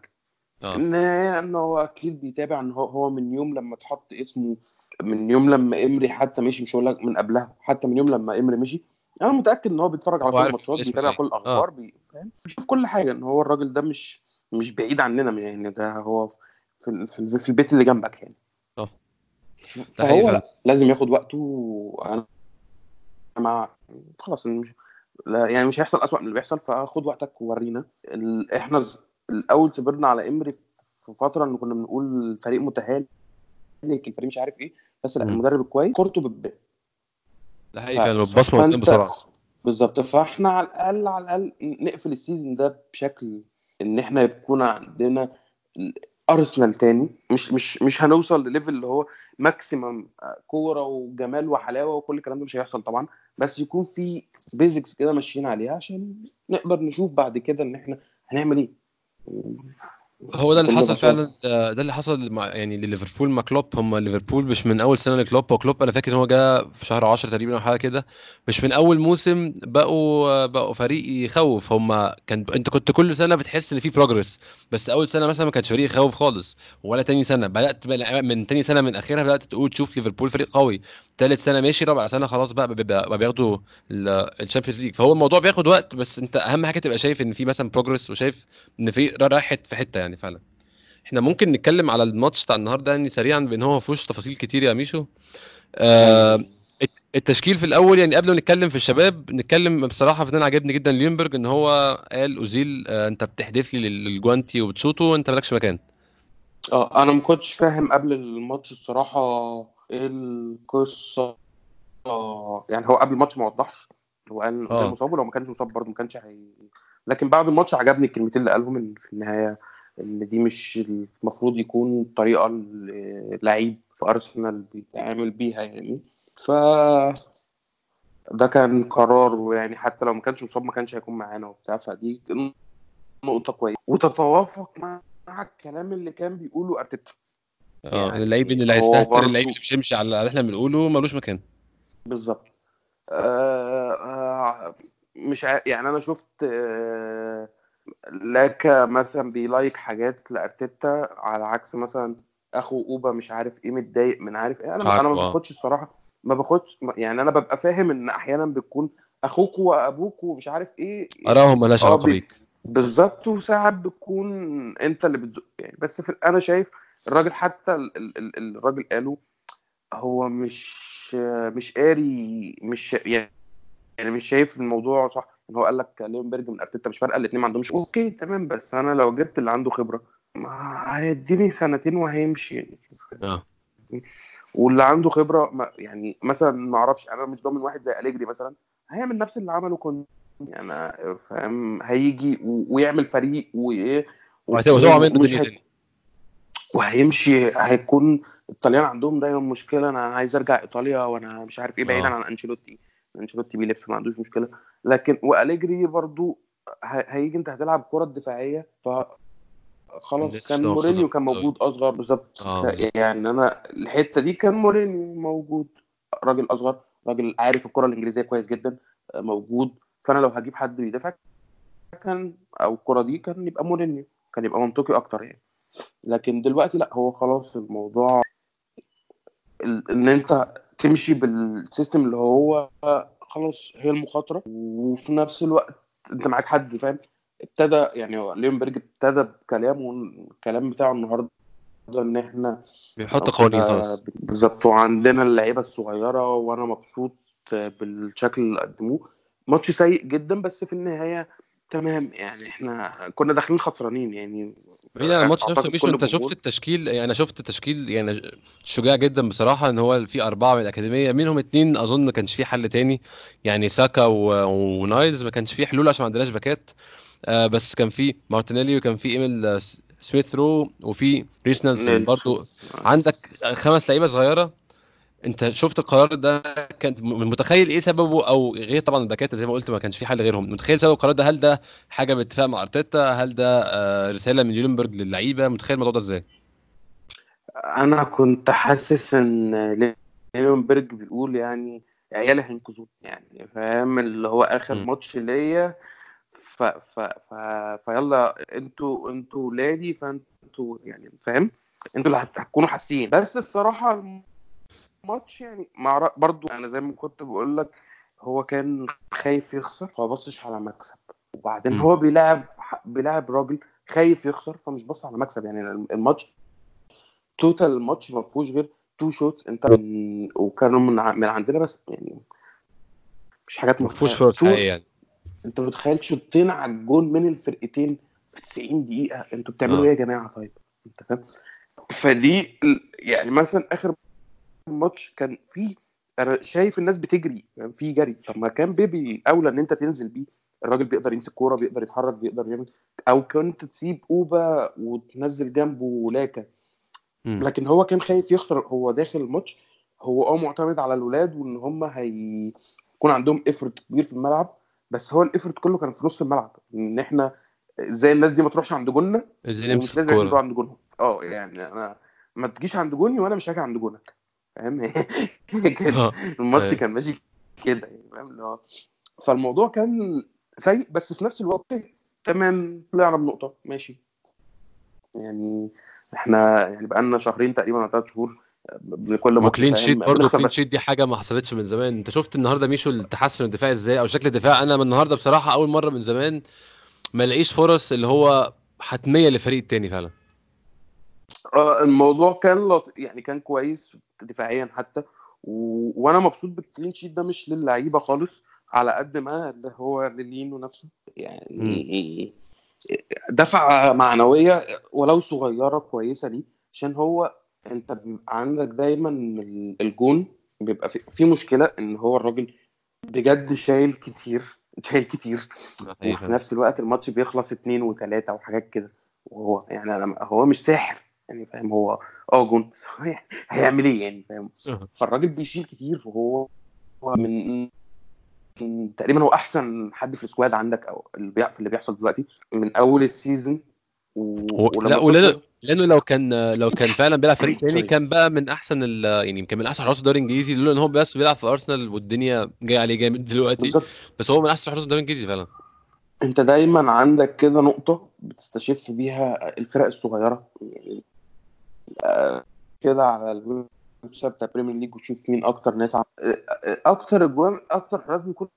ان إن هو أكيد بيتابع إن هو هو من يوم لما اتحط اسمه من يوم لما امري حتى مشي مش هقول لك من قبلها حتى من يوم لما امري مشي أنا متأكد إن هو بيتفرج على كل الماتشات بيتابع إيه. كل الأخبار بي- فاهم بيشوف كل حاجة إن هو الراجل ده مش مش بعيد عننا يعني ده هو في في, في البيت اللي جنبك يعني آه. فهو. لا لازم ياخد وقته وأنا مع خلاص مش لا يعني مش هيحصل أسوأ من اللي بيحصل فخد وقتك وورينا ال... إحنا الأول صبرنا على امري في فترة إن كنا بنقول الفريق متهالك الفريق مش عارف إيه بس لا. المدرب الكويس كورته بتبان ده حقيقي فعلا البصمه قدام فأنت- بسرعة بالظبط فاحنا على الأقل على الأقل نقفل ال season ده بشكل إن إحنا يكون عندنا أرسنال تاني مش مش مش هنوصل لل level اللي هو maximum كورة وجمال وحلاوة وكل الكلام ده مش هيحصل طبعا بس يكون في basics كده ماشيين عليها عشان نقدر نشوف بعد كده إن إحنا هنعمل إيه هو ده اللي حصل. فعلا ده ده اللي حصل مع يعني لليفربول مع كلوب. هم ليفربول مش من أول سنة لكلوب هو كلوب أنا فاكر إن هو جه في شهر 10 تقريبا أو حاجة كده. مش من أول موسم بقوا بقوا فريق يخوف. هم كان أنت كنت كل سنة بتحس إن في progress بس أول سنة مثلا ما كانش فريق يخوف خالص ولا تاني سنة. بدأت من تاني سنة من أخرها بدأت تقول تشوف ليفربول فريق قوي. تالت سنة ماشي رابع سنة خلاص بقى بقى بياخدوا ال Champions League. فهو الموضوع بياخد وقت بس انت أهم حاجة تبقى شايف إن في مثلا progress وشايف إن في رايح في حتة يعني فعلا. إحنا ممكن نتكلم على الماتش بتاع النهارده يعني سريعا بإن هو ما فيهوش تفاصيل كتير يا ميشو. آه الت- التشكيل في الأول يعني قبل ما نتكلم في الشباب نتكلم بصراحة في أنا عجبني جدا ليونبرج إن هو قال أوزيل آه أنت بتحدف لي لل- للجوانتي وبتشوطه وأنت مالكش مكان. آه أنا ما كنتش فاهم قبل الماتش الصراحة إيه القصة يعني هو قبل الماتش ما وضحش هو قال آه. زي مصاب ولو ما كانش مصاب برضه ما كانش هي لكن بعد الماتش عجبني الكلمتين اللي قالهم إن في النهاية إن دي مش المفروض يكون الطريقة اللي لعيب في أرسنال بيتعامل بيها يعني. ف ده كان قرار يعني حتى لو ما كانش مصاب ما كانش هيكون معانا وبتاع فدي نقطة كويسة. وتتوافق مع مع الكلام اللي كان بيقوله أرتيتا. آه. يعني اللعيب اللي هيستهتر اللعيب اللي مش هيمشي على اللي إحنا بنقوله ملوش مكان. بالظبط. آه آه مش ع... يعني أنا شفت آه لاكا مثلا بي like حاجات لأرتيتا على عكس مثلا أخو أوبا مش عارف إيه متضايق من عارف إيه. أنا أنا ما آه. باخدش الصراحة ما باخدش يعني أنا ببقى فاهم إن أحيانا بتكون أخوك وأبوك ومش عارف إيه. أراهم مالهاش آه، علاقة بي- بيك. بالظبط وساعات بتكون أنت اللي بتزق يعني بس في أنا شايف الراجل حتى ال- ال- ال- الراجل قاله هو مش مش قاري مش يعني يعني مش شايف الموضوع صح. إن هو قال لك ليونبرج من أرتيتا مش فارقة الاثنين ما عندهمش. أوكي تمام بس أنا لو جبت اللي عنده خبرة ما هيديني سنتين وهيمشي يعني. آه. واللي عنده خبرة ما يعني مثلا ما أعرفش أنا مش ضامن واحد زي أليجري مثلا هيعمل نفس اللي عمله كنت يعني فاهم هيجي ويعمل فريق وإيه وهتقع منه الدنيا هي- تاني وهيمشي هيكون الطليان عندهم دايما مشكلة أنا عايز أرجع إيطاليا وأنا مش عارف إيه بعيدا آه. عن أنشيلوتي أنشيلوتي بيلف ما عندوش مشكلة لكن وأليجري برضو ه- هيجي أنت هتلعب كرة الدفاعيه ف خلاص كان مورينيو كان. موجود أصغر بالظبط آه. يعني أنا الحتة دي كان مورينيو موجود راجل أصغر راجل عارف الكرة الإنجليزية كويس جدا موجود فأنا لو هجيب حد بيدافع كان أو الكره دي كان يبقى مورينيو كان يبقى منطقي أكتر يعني. لكن دلوقتي لأ هو خلاص الموضوع ال- إن أنت تمشي بالسيستم اللي هو خلاص هي المخاطرة وفي نفس الوقت أنت معاك حد فاهم؟ ابتدى يعني ليونبرج ابتدى بكلامه الكلام بتاعه النهارده إن إحنا بيحط قوانين خلاص. بالظبط وعندنا اللعيبة الصغيرة وأنا مبسوط بالشكل اللي قدموه. ماتش سيء جدا بس في النهاية تمام. يعني إحنا كنا داخلين خسرانين يعني عن الماتش نفسه كل أنت شفت التشكيل يعني أنا شفت تشكيل يعني شجاع جدا بصراحة إن هو في أربعة من الأكاديمية. منهم اتنين أظن ما كانش في حل تاني. يعني ساكا و- ونايلز ما كانش في حلول عشان ما عندناش باكات. آه بس كان في مارتينيلي وكان في إيميل آه، س- سميث رو وفي ريس نيلسون. برضو. عندك خمس لعيبة صغيرة. انت شفت القرار ده كان متخيل إيه سببه؟ أو غير طبعا الباكات زي ما قلت ما كانش في حل غيرهم. متخيل سبب القرار ده؟ هل ده حاجة باتفاق مع أرتيتا؟ هل ده آه، رسالة من يولنبرج للعيبة؟ متخيل الموضوع ده إزاي؟ أنا كنت حاسس إن ليونبرج بيقول يعني عيالي هينقذوني يعني فاهم؟ اللي هو آخر. ماتش ليا. ف ف ف فيلا أنتوا أنتوا ولادي فانتوا يعني فاهم؟ أنتوا اللي هت- هتكونوا حاسين. بس الصراحة الماتش يعني. مع برضو أنا زي ما كنت بقول لك هو كان خايف يخسر فما بصش على مكسب. وبعدين مم. هو بيلاعب بيلاعب راجل خايف يخسر فمش بص على مكسب. يعني الماتش total الماتش ما فيهوش غير two shots انت من وكانوا من ع- من عندنا بس يعني مش حاجات ما فيهوش. فرص يعني. انت متخيل شوطين على الجون من الفرقتين في 90 دقيقة؟ أنتوا بتعملوا آه. إيه يا جماعة طيب؟ انت فاهم؟ فدي يعني مثلا آخر ماتش كان في أنا شايف الناس بتجري يعني في جري. طب ما كان بيبي أولى إن أنت تنزل بيه. الراجل بيقدر يمسك كورة بيقدر يتحرك بيقدر يعمل. أو كنت تسيب أوبا وتنزل جنبه لاكا مم. لكن هو كان خايف يخسر. هو داخل الماتش هو آه معتمد على الولاد وإن هم هيكون عندهم افرت كبير في الملعب. بس هو الافرت كله كان في نص الملعب. إن إحنا إزاي الناس دي ما تروحش عند جوننا؟ إزاي نمسك الكورة؟ عند جونهم؟ آه يعني أنا ما تجيش عند جوني وأنا مش هاجي عند جونك. فاهم؟ آه. الماتش أيوة. كان ماشي كده يعني فاهم؟ اللي هو فالموضوع كان سيء بس في نفس الوقت تمام طلعنا بنقطة ماشي. يعني إحنا يعني بقالنا شهرين تقريبا ولا ثلاث شهور بكل و clean؟ sheet برضه clean. sheet دي حاجة ما حصلتش من زمان. انت شفت النهارده ميشو التحسن الدفاعي إزاي؟ أو شكل الدفاع؟ أنا من النهارده بصراحة أول مرة من زمان ما الاقيش فرص اللي هو حتمية للفريق التاني فعلا. الموضوع كان لط... يعني كان كويس دفاعيا حتى و... وأنا مبسوط بالكلين شيت ده مش للعيبة خالص على قد ما اللي هو للينو نفسه يعني دفعة معنوية ولو صغيرة كويسة ليه عشان هو أنت بيبقى عندك دايما ال- الجون بيبقى في, في مشكلة إن هو الراجل بجد شايل كتير شايل كتير وفي نفس الوقت الماتش بيخلص اتنين وتلاتة وحاجات كده وهو يعني أنا هو مش ساحر. يعني فاهم هو آه جون هيعمل إيه يعني فاهم؟ أه. فالراجل بيشيل كتير وهو هو من تقريبا هو أحسن حد في ال squad عندك أو في اللي بيحصل دلوقتي من أول ال season. و... لا ولأنه لأنه لو كان لو كان فعلا بيلعب فريق تاني. كان بقى من أحسن ال... يعني يمكن من أحسن حراس الدوري الإنجليزي لولا إن هو بس بيلعب في أرسنال والدنيا جاية عليه جامد دلوقتي. بالظبط. بس هو من أحسن حراس الدوري الإنجليزي فعلا. أنت دايما عندك كده نقطة بتستشف بيها الفرق الصغيرة يعني كده على ال website بتاع Premier League وتشوف مين أكتر ناس عم... أكتر أجوان أكتر حراس بيكونوا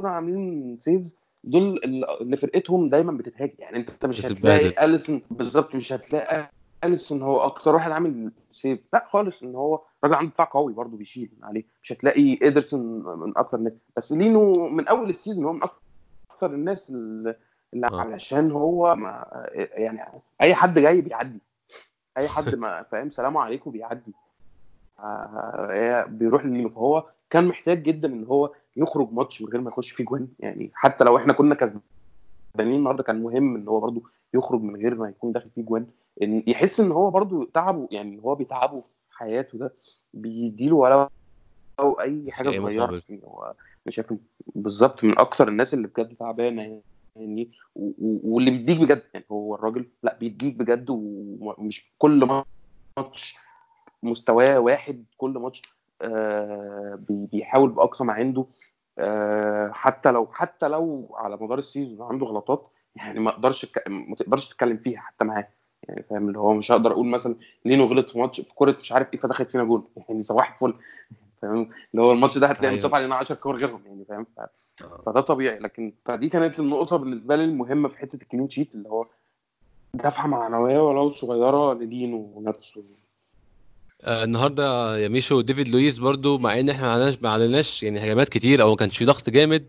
عاملين saves دول اللي فرقتهم دايما بتتهاجم. يعني أنت مش. هتلاقي أليسون بالظبط مش هتلاقي أليسون هو أكتر واحد عامل save لا خالص إن هو راجل عنده دفاع قوي برضه بيشيل عليه. مش هتلاقي ادرسون من أكتر الناس. بس لينو من أول ال season هو من أكتر الناس اللي اللي آه. علشان هو ما يعني أي حد جاي بيعدي. أي حد ما فاهم؟ سلام عليكم بيعدي. آه، هي بيروح للينو فهو كان محتاج جدا إن هو يخرج ماتش من غير ما يخش فيه جوان. يعني حتى لو إحنا كنا كسبانين النهارده كان مهم إن هو برضو يخرج من غير ما يكون داخل فيه جوان. إن يحس إن هو برضو تعبه يعني هو بيتعبه في حياته ده بيديله ولا أو أي حاجة صغيرة. مقابل. يعني أنا شايف بالظبط من أكتر الناس اللي بجد تعبانة يعني. و- واللي بيديك بجد يعني هو الراجل لا بيديك بجد ومش كل ماتش مستواه واحد كل ماتش آه بي- بيحاول بأقصى ما عنده آه حتى لو حتى لو على مدار ال season عنده غلطات يعني ما أقدرش ما تقدرش تتكلم فيها حتى معاه يعني فاهم؟ اللي هو مش هقدر أقول مثلا لينو غلط في ماتش في كوره مش عارف إيه فدخلت فينا جول يعني صباح الفل. فاهم؟ اللي هو الماتش ده هتلاقي أيوة. متصاب علينا 10 كور غيرهم يعني فاهم؟ ف- فده طبيعي لكن فدي كانت النقطة بالنسبة لي المهمة في حتة ال clean sheet اللي هو دفعة معنوية ولو صغيرة للينو نفسه آه النهارده يا ميشو ديفيد لويس برضو مع إن إحنا ما عندناش ما عندناش يعني هجمات كتير أو ما كانش في ضغط جامد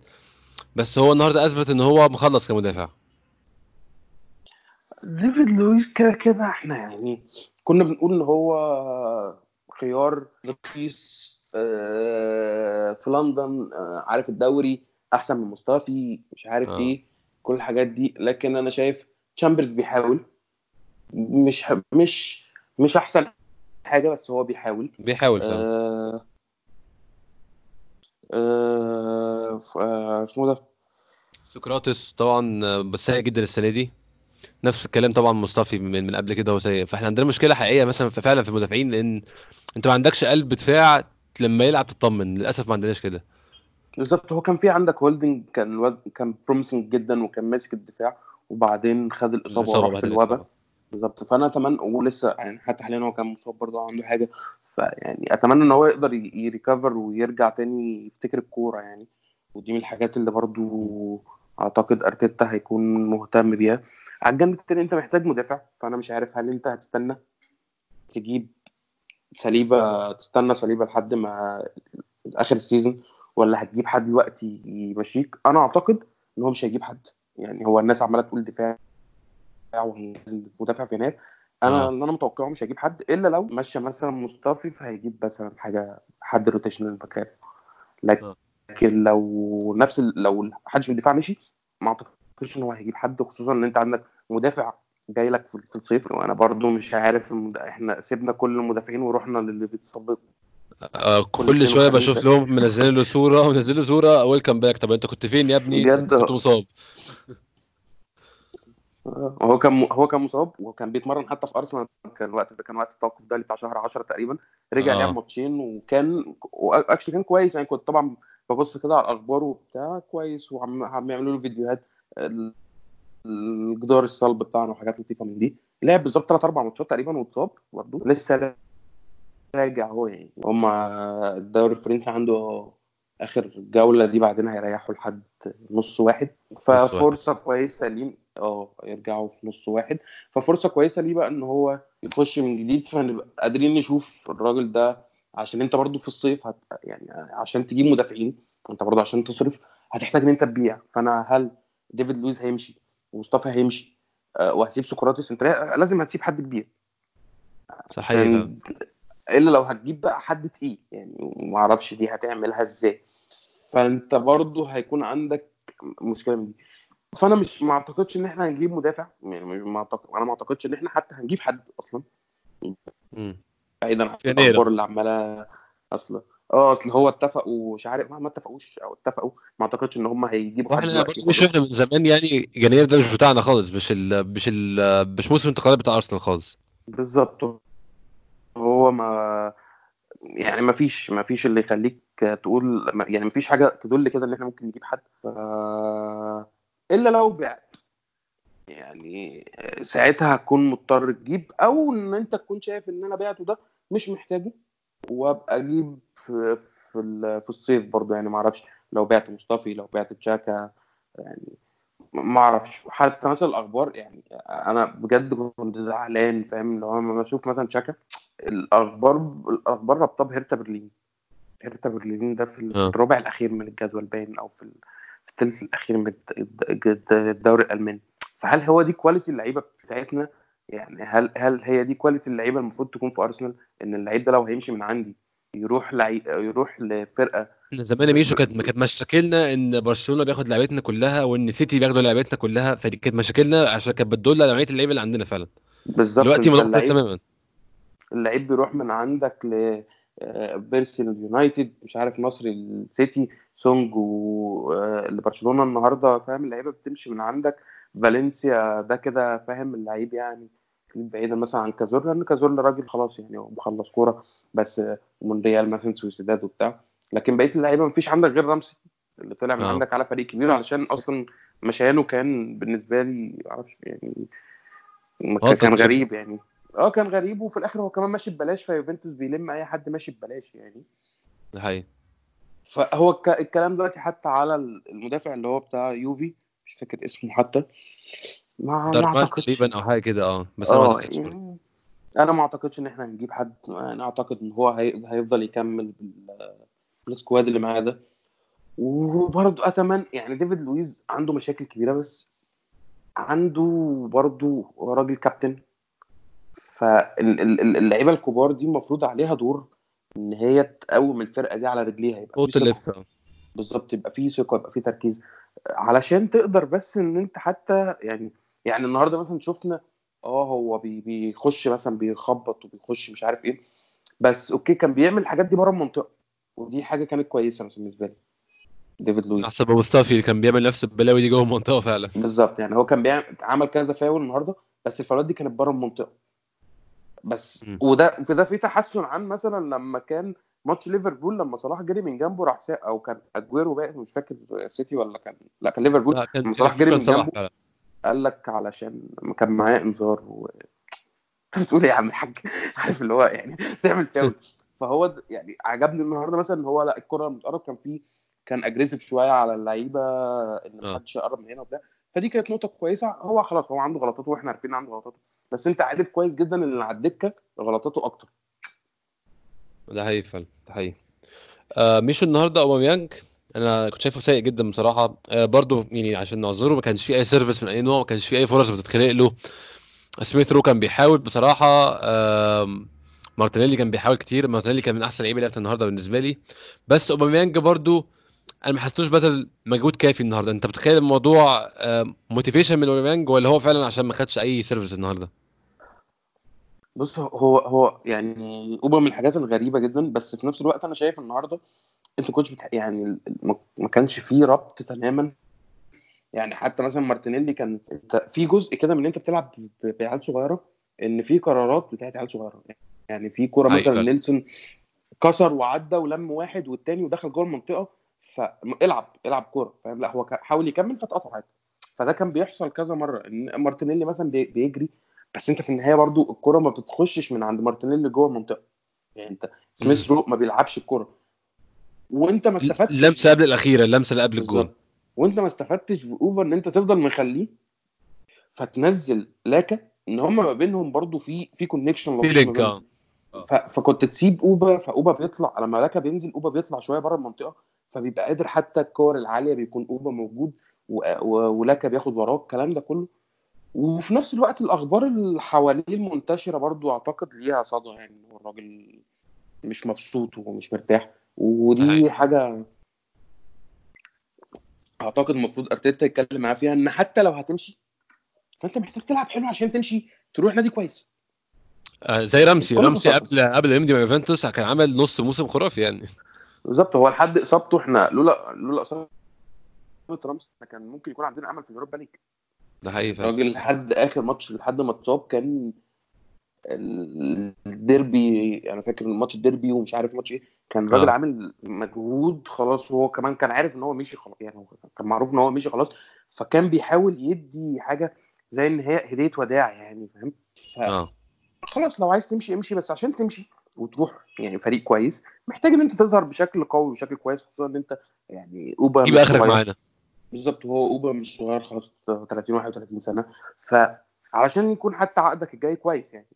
بس هو النهارده أثبت إن هو مخلص كمدافع. ديفيد لويس كده كده إحنا يعني كنا بنقول إن هو خيار رخيص آه، في لندن آه، عارف الدوري أحسن من مصطفي مش عارف آه. إيه كل الحاجات دي. لكن أنا شايف تشامبرز بيحاول. مش مش مش أحسن حاجة بس هو بيحاول. بيحاول آه، آه، آه، اسمه ده؟ سقراطس طبعا آه، بس سيء جدا السنة دي. نفس الكلام طبعا مصطفي من, من قبل كده هو سيء. فإحنا عندنا مشكلة حقيقية مثلا فعلا في المدافعين لأن أنت ما عندكش قلب دفاع لما يلعب تطمن للأسف ما عندناش كده. بالظبط هو كان في عندك هولدنج كان الواد كان promising جدا وكان ماسك الدفاع وبعدين خد الإصابة وراح في. الوباء بالظبط فأنا أتمنى ولسه يعني حتى حاليا هو كان مصاب برضه عنده حاجة فيعني أتمنى إن هو يقدر ي recover ويرجع تاني يفتكر الكورة يعني. ودي من الحاجات اللي برضه أعتقد أرتيتا هيكون مهتم بيها. على الجنب التاني أنت محتاج مدافع فأنا مش عارف هل أنت هتستنى تجيب صليبا تستنى صليبا لحد ما آخر ال season ولا هتجيب حد دلوقتي يمشيك أنا أعتقد إن هو مش هيجيب حد يعني هو الناس عمالة تقول دفاع مدافع في يناير أنا آه. اللي أنا متوقعه مش هيجيب حد إلا لو مشى مثلا مصطفي فهيجيب مثلا حاجة حد rotational مكانه آه. لكن لو نفس لو حدش من الدفاع مشي ما أعتقدش إن هو هيجيب حد خصوصا إن أنت عندك مدافع جاي لك في الصيف وأنا برضو مش عارف المد... إحنا سيبنا كل المدافعين ورحنا للي بيتصاب آه كل شوية بشوف. لهم منزلين له صورة منزلين له صورة ويلكم باك طب أنت كنت فين يا ابني بجد. كنت مصاب هو كان هو كان مصاب وكان بيتمرن حتى في أرسنال كان الوقت ده كان وقت التوقف ده اللي بتاع شهر 10 تقريبا رجع آه. لعب ماتشين وكان اكشلي كان كويس يعني كنت طبعا ببص كده على الأخبار وبتاع كويس وعم عم يعملوا له فيديوهات الجدار الصلب بتاعنا وحاجات لطيفة من دي. لعب بالظبط ثلاث أربع ماتشات تقريبا واتصاب برضه. لسه راجع هو يعني. هم الدوري الفرنسي عنده آخر جولة دي بعدين هيريحوا لحد نص واحد. ففرصة كويسة ليه آه يرجعوا في نص واحد. ففرصة كويسة ليه بقى إن هو يخش من جديد. فنبقى قادرين نشوف الراجل ده عشان أنت برضو في الصيف هت... يعني عشان تجيب مدافعين. أنت برضو عشان تصرف هتحتاج إن أنت تبيع. فأنا هل ديفيد لويز هيمشي؟ ومصطفى هيمشي. آه، وهتسيب سقراطس انت لازم هتسيب حد كبير. صحيح. إلا لو هتجيب بقى حد تقيل يعني ما أعرفش دي هتعملها إزاي. فأنت برضو هيكون عندك مشكلة من دي. فأنا مش ما أعتقدش إن إحنا هنجيب مدافع. يعني ما أعتقد أنا ما أعتقدش إن إحنا حتى هنجيب حد أصلا. بعيدا عن. الأخبار اللي عمالة أصلا. آه اصل هو اتفقوا مش عارف ما ما اتفقوش أو اتفقوا ما اعتقدش ان هم هيجيبوا حد وإحنا مش إحنا من زمان يعني جناير ده مش بتاعنا خالص مش ال مش ال مش موسم الانتقالات بتاع أرسنال خالص. بالظبط. هو ما يعني ما فيش ما فيش اللي يخليك تقول يعني ما فيش حاجة تدل كده إن إحنا ممكن نجيب حد. ف... إلا لو بعت. يعني ساعتها هتكون مضطر تجيب أو إن أنت تكون شايف إن أنا بعته ده مش محتاجه. وابقى أجيب في في, في الصيف برضو يعني ما أعرفش لو بعت مصطفي لو بعت تشاكا يعني ما أعرفش. حتى مثلا الاخبار يعني أنا بجد كنت زعلان فاهم؟ لو أنا لما أشوف مثلا تشاكا الاخبار الاخبار رابطه بهرتا برلين. هرتا برلين ده في آه. الربع الاخير من الجدول باين أو في ال- في الثلث الاخير من الد- الد- الدوري الالماني. فهل هو دي quality اللعيبة بتاعتنا؟ يعني هل هل هي دي quality اللعيبة المفروض تكون في ارسنال إن اللعيب ده لو هيمشي من عندي يروح لعي... يروح لفرقة إحنا زمان ميشو كانت كانت مشاكلنا إن برشلونة بياخد لعيبتنا كلها وإن سيتي بياخدوا لعيبتنا كلها فدي كانت مشاكلنا عشان كانت بتدل على نوعية اللعيبة اللي عندنا فعلا. بالظبط دلوقتي مختلف اللعيب تماما. اللعيب بيروح من عندك ل آه، بيرسي اليونايتد مش عارف نصري السيتي سونج و- آه، لبرشلونة النهارده فاهم؟ اللعيبة بتمشي من عندك. فالنسيا ده كده فاهم اللعيب يعني بعيدا مثلا عن كازورلا لأن كازورلا راجل خلاص يعني هو مخلص كورة بس من ريال مثلا سوسيداد وبتاع. لكن بقية اللعيبة مفيش عندك غير رامسي اللي طلع من آه. عندك على فريق كبير علشان أصلا مشيانه كان بالنسبة لي معرفش يعني كان غريب يعني. آه كان غريب وفي الآخر هو كمان ماشي ببلاش فيوفنتوس بيلم أي حد ماشي ببلاش يعني. ده حقيقي. فهو الك- الكلام دلوقتي حتى على المدافع اللي هو بتاع يوفي مش فاكر اسمه حتى ما أعتقدش تقريبا أو حاجة كده آه بس أنا برضه. يعني أنا ما أعتقدش إن إحنا هنجيب حد أنا أعتقد إن هو هي... هيفضل يكمل بال... بال squad اللي معاه ده وبرضه أتمنى يعني ديفيد لويز عنده مشاكل كبيرة بس عنده برضه راجل كابتن فاللعيبه الكبار دي المفروض عليها دور إن هي تقوم الفرقة دي على رجليها يبقى في ثقة. اللبس آه. بالظبط يبقى فيه ثقة يبقى فيه تركيز علشان تقدر بس إن أنت حتى يعني يعني النهارده مثلا شفنا آه هو بي بيخش مثلا بيخبط وبيخش مش عارف إيه بس okay كان بيعمل الحاجات دي بره المنطقة ودي حاجة كانت كويسة مثلا بالنسبة لي. ديفيد لويس. أحسن من مصطفي اللي كان بيعمل نفس البلاوي دي جوه المنطقة فعلا. بالظبط يعني هو كان بيعمل عمل كذا فاول النهارده بس الفاولات دي كانت بره المنطقة. بس م. وده في ده في تحسن عن مثلا لما كان ماتش ليفربول لما صلاح جري من جنبه راح سا... أو كان أجويرو بقى مش فاكر سيتي ولا كان لا كان ليفربول. كان لما صلاح جري من جنبه. قال لك علشان كان معاه إنذار و... أنت بتقول إيه يا عم الحاج عارف اللي هو يعني تعمل فاول. فهو يعني عجبني النهارده مثلا إن هو لا الكرة لما تقرب كان فيه كان aggressive شوية على اللعيبة إن آه. محدش يقرب من هنا وبتاع. فدي كانت نقطة كويسة. هو خلاص هو عنده غلطاته وإحنا عارفين عنده غلطاته. بس أنت عارف كويس جدا إن اللي على الدكة غلطاته أكتر. ده حقيقي فعلا ده حقيقي. آه مش النهارده اوباميانج أنا كنت شايفه سيء جدا بصراحة. آه برضو يعني عشان نعذره ما كانش فيه أي service من أي نوع ما كانش فيه أي فرص بتتخلق له. سميث رو كان بيحاول بصراحة آم، مارتينيلي كان بيحاول كتير. مارتينيلي كان من أحسن لعيبة لعبت النهارده بالنسبة لي. بس اوباميانج برضو أنا ما حسيتوش بذل مجهود كافي النهارده. أنت بتخيل الموضوع motivation من اوباميانج ولا هو فعلا عشان ما خدش أي service النهارده؟ بص هو هو يعني اوبا من الحاجات الغريبة جدا بس في نفس الوقت أنا شايف النهارده أنت كنتش بتح... يعني ما- كانش فيه ربط تماما. يعني حتى مثلا مارتينيلي كان في جزء كده من إن أنت بتلعب بعيال صغيرة إن في قرارات بتاعت عيال صغيرة. يعني في كورة أيوة مثلا. نيلسون كسر وعدى ولم واحد والتاني ودخل جوه المنطقة فالعب العب كورة فاهم؟ لا هو حاول يكمل فاتقطعت فده كان بيحصل كذا مرة إن مارتينيلي مثلا بي- بيجري بس انت في النهاية برضو الكوره ما بتخشش من عند مارتينيلي جوه المنطقة. يعني انت سميث رو ما بيلعبش الكوره وانت ما استفدتش اللمسه قبل الأخيرة اللمسة اللي قبل الجول. وانت ما استفدتش بأوبا إن انت تفضل مخليه فتنزل لاكا إن هم ما بينهم برضو في في connection في link آه. ف... فكنت تسيب أوبا فأوبا بيطلع لما لاكا بينزل أوبا بيطلع شوية بره المنطقة فبيبقى قادر حتى الكور العالية بيكون أوبا موجود. ولاكا بياخد وراه الكلام ده كله. وفي نفس الوقت الأخبار اللي حواليه المنتشرة برضو أعتقد ليها صدى يعني هو الراجل مش مبسوط ومش مرتاح ودي. حاجة أعتقد المفروض أرتيتا يتكلم معاه فيها إن حتى لو هتمشي فأنت محتاج تلعب حلو عشان تمشي تروح نادي كويس آه، زي رمسي رمسي. قبل قبل ما يمضي مع يوفنتوس كان عمل نص موسم خرافي يعني بالظبط هو لحد إصابته إحنا لولا لولا إصابة إحنا كان ممكن يكون عندنا أمل في اليوروبا ليج ده حقيقي الراجل لحد آخر ماتش لحد ما اتصاب كان الديربي أنا فاكر الماتش الديربي ومش عارف ماتش إيه كان الراجل آه. عامل مجهود خلاص وهو كمان كان عارف إن هو مشي خلاص يعني كان معروف إن هو مشي خلاص فكان بيحاول يدي حاجة زي إن هي هدية وداع يعني فاهم آه خلاص لو عايز تمشي امشي بس عشان تمشي وتروح يعني فريق كويس محتاج إن أنت تظهر بشكل قوي وبشكل كويس خصوصا إن أنت يعني اوبا جيب آخرك. معانا بالظبط هو اوبا مش صغير خلاص 30 31 سنة. فعلشان يكون حتى عقدك الجاي كويس يعني.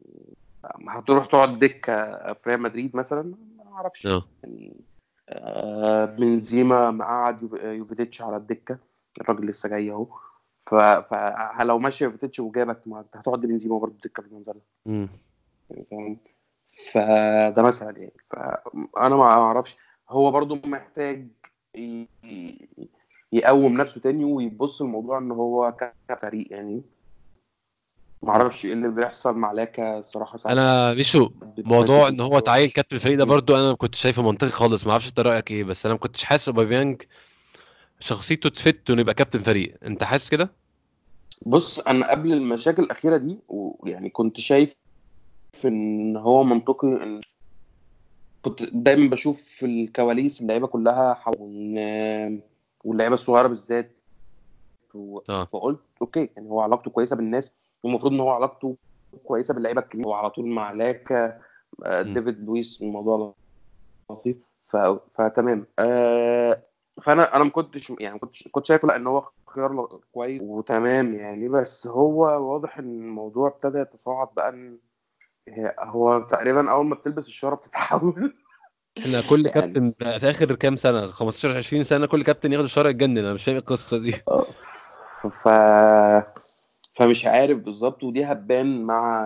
هتروح تقعد دكة في ريال مدريد مثلا؟ ما أعرفش. آه. يعني آه، بنزيما مقعد يوف- يوفيتش على الدكة. الراجل لسه جاي أهو. فلو ماشي يوفيتش وجابك ما أنت هتقعد بنزيما برضه دكة في المنظر ده. يعني فاهم؟ فده مثلا يعني. فانا ما أعرفش. هو برضو محتاج ي- يقوم نفسه تاني ويبص الموضوع إن هو كفريق يعني. ما أعرفش إيه اللي بيحصل مع لاكا الصراحه ساعات أنا بتبقى موضوع إن هو تعين كابتن الفريق ده. برضو أنا ما كنتش شايفه منطقي خالص ما أعرفش أنت رأيك إيه بس أنا ما كنتش حاسس أوباميانج شخصيته تفت إنه يبقى كابتن فريق. أنت حاسس كده؟ بص أنا قبل المشاكل الأخيرة دي ويعني كنت شايف إن هو منطقي إن كنت دايما بشوف في الكواليس اللعيبة كلها حوله واللعيبه الصغيره بالذات. و... آه. فقلت okay يعني هو علاقته كويسة بالناس والمفروض إن هو علاقته كويسة باللعيبة الكبيرة. وعلى طول مع لاكا آه،. ديفيد لويس الموضوع لطيف. ف... فتمام. آه، فأنا أنا ما كنتش يعني كنت كنت شايفه لأ إن هو خيار كويس. وتمام يعني بس هو واضح إن الموضوع ابتدى يتصاعد بقى إن هو تقريبا أول ما بتلبس الشاره بتتحول. إحنا كل يعني- كابتن في آخر كام سنة؟ 15 20 سنة كل كابتن ياخد الشارع يتجنن أنا مش فاهم إيه القصة دي. آه، ف... فمش عارف بالظبط ودي هتبان مع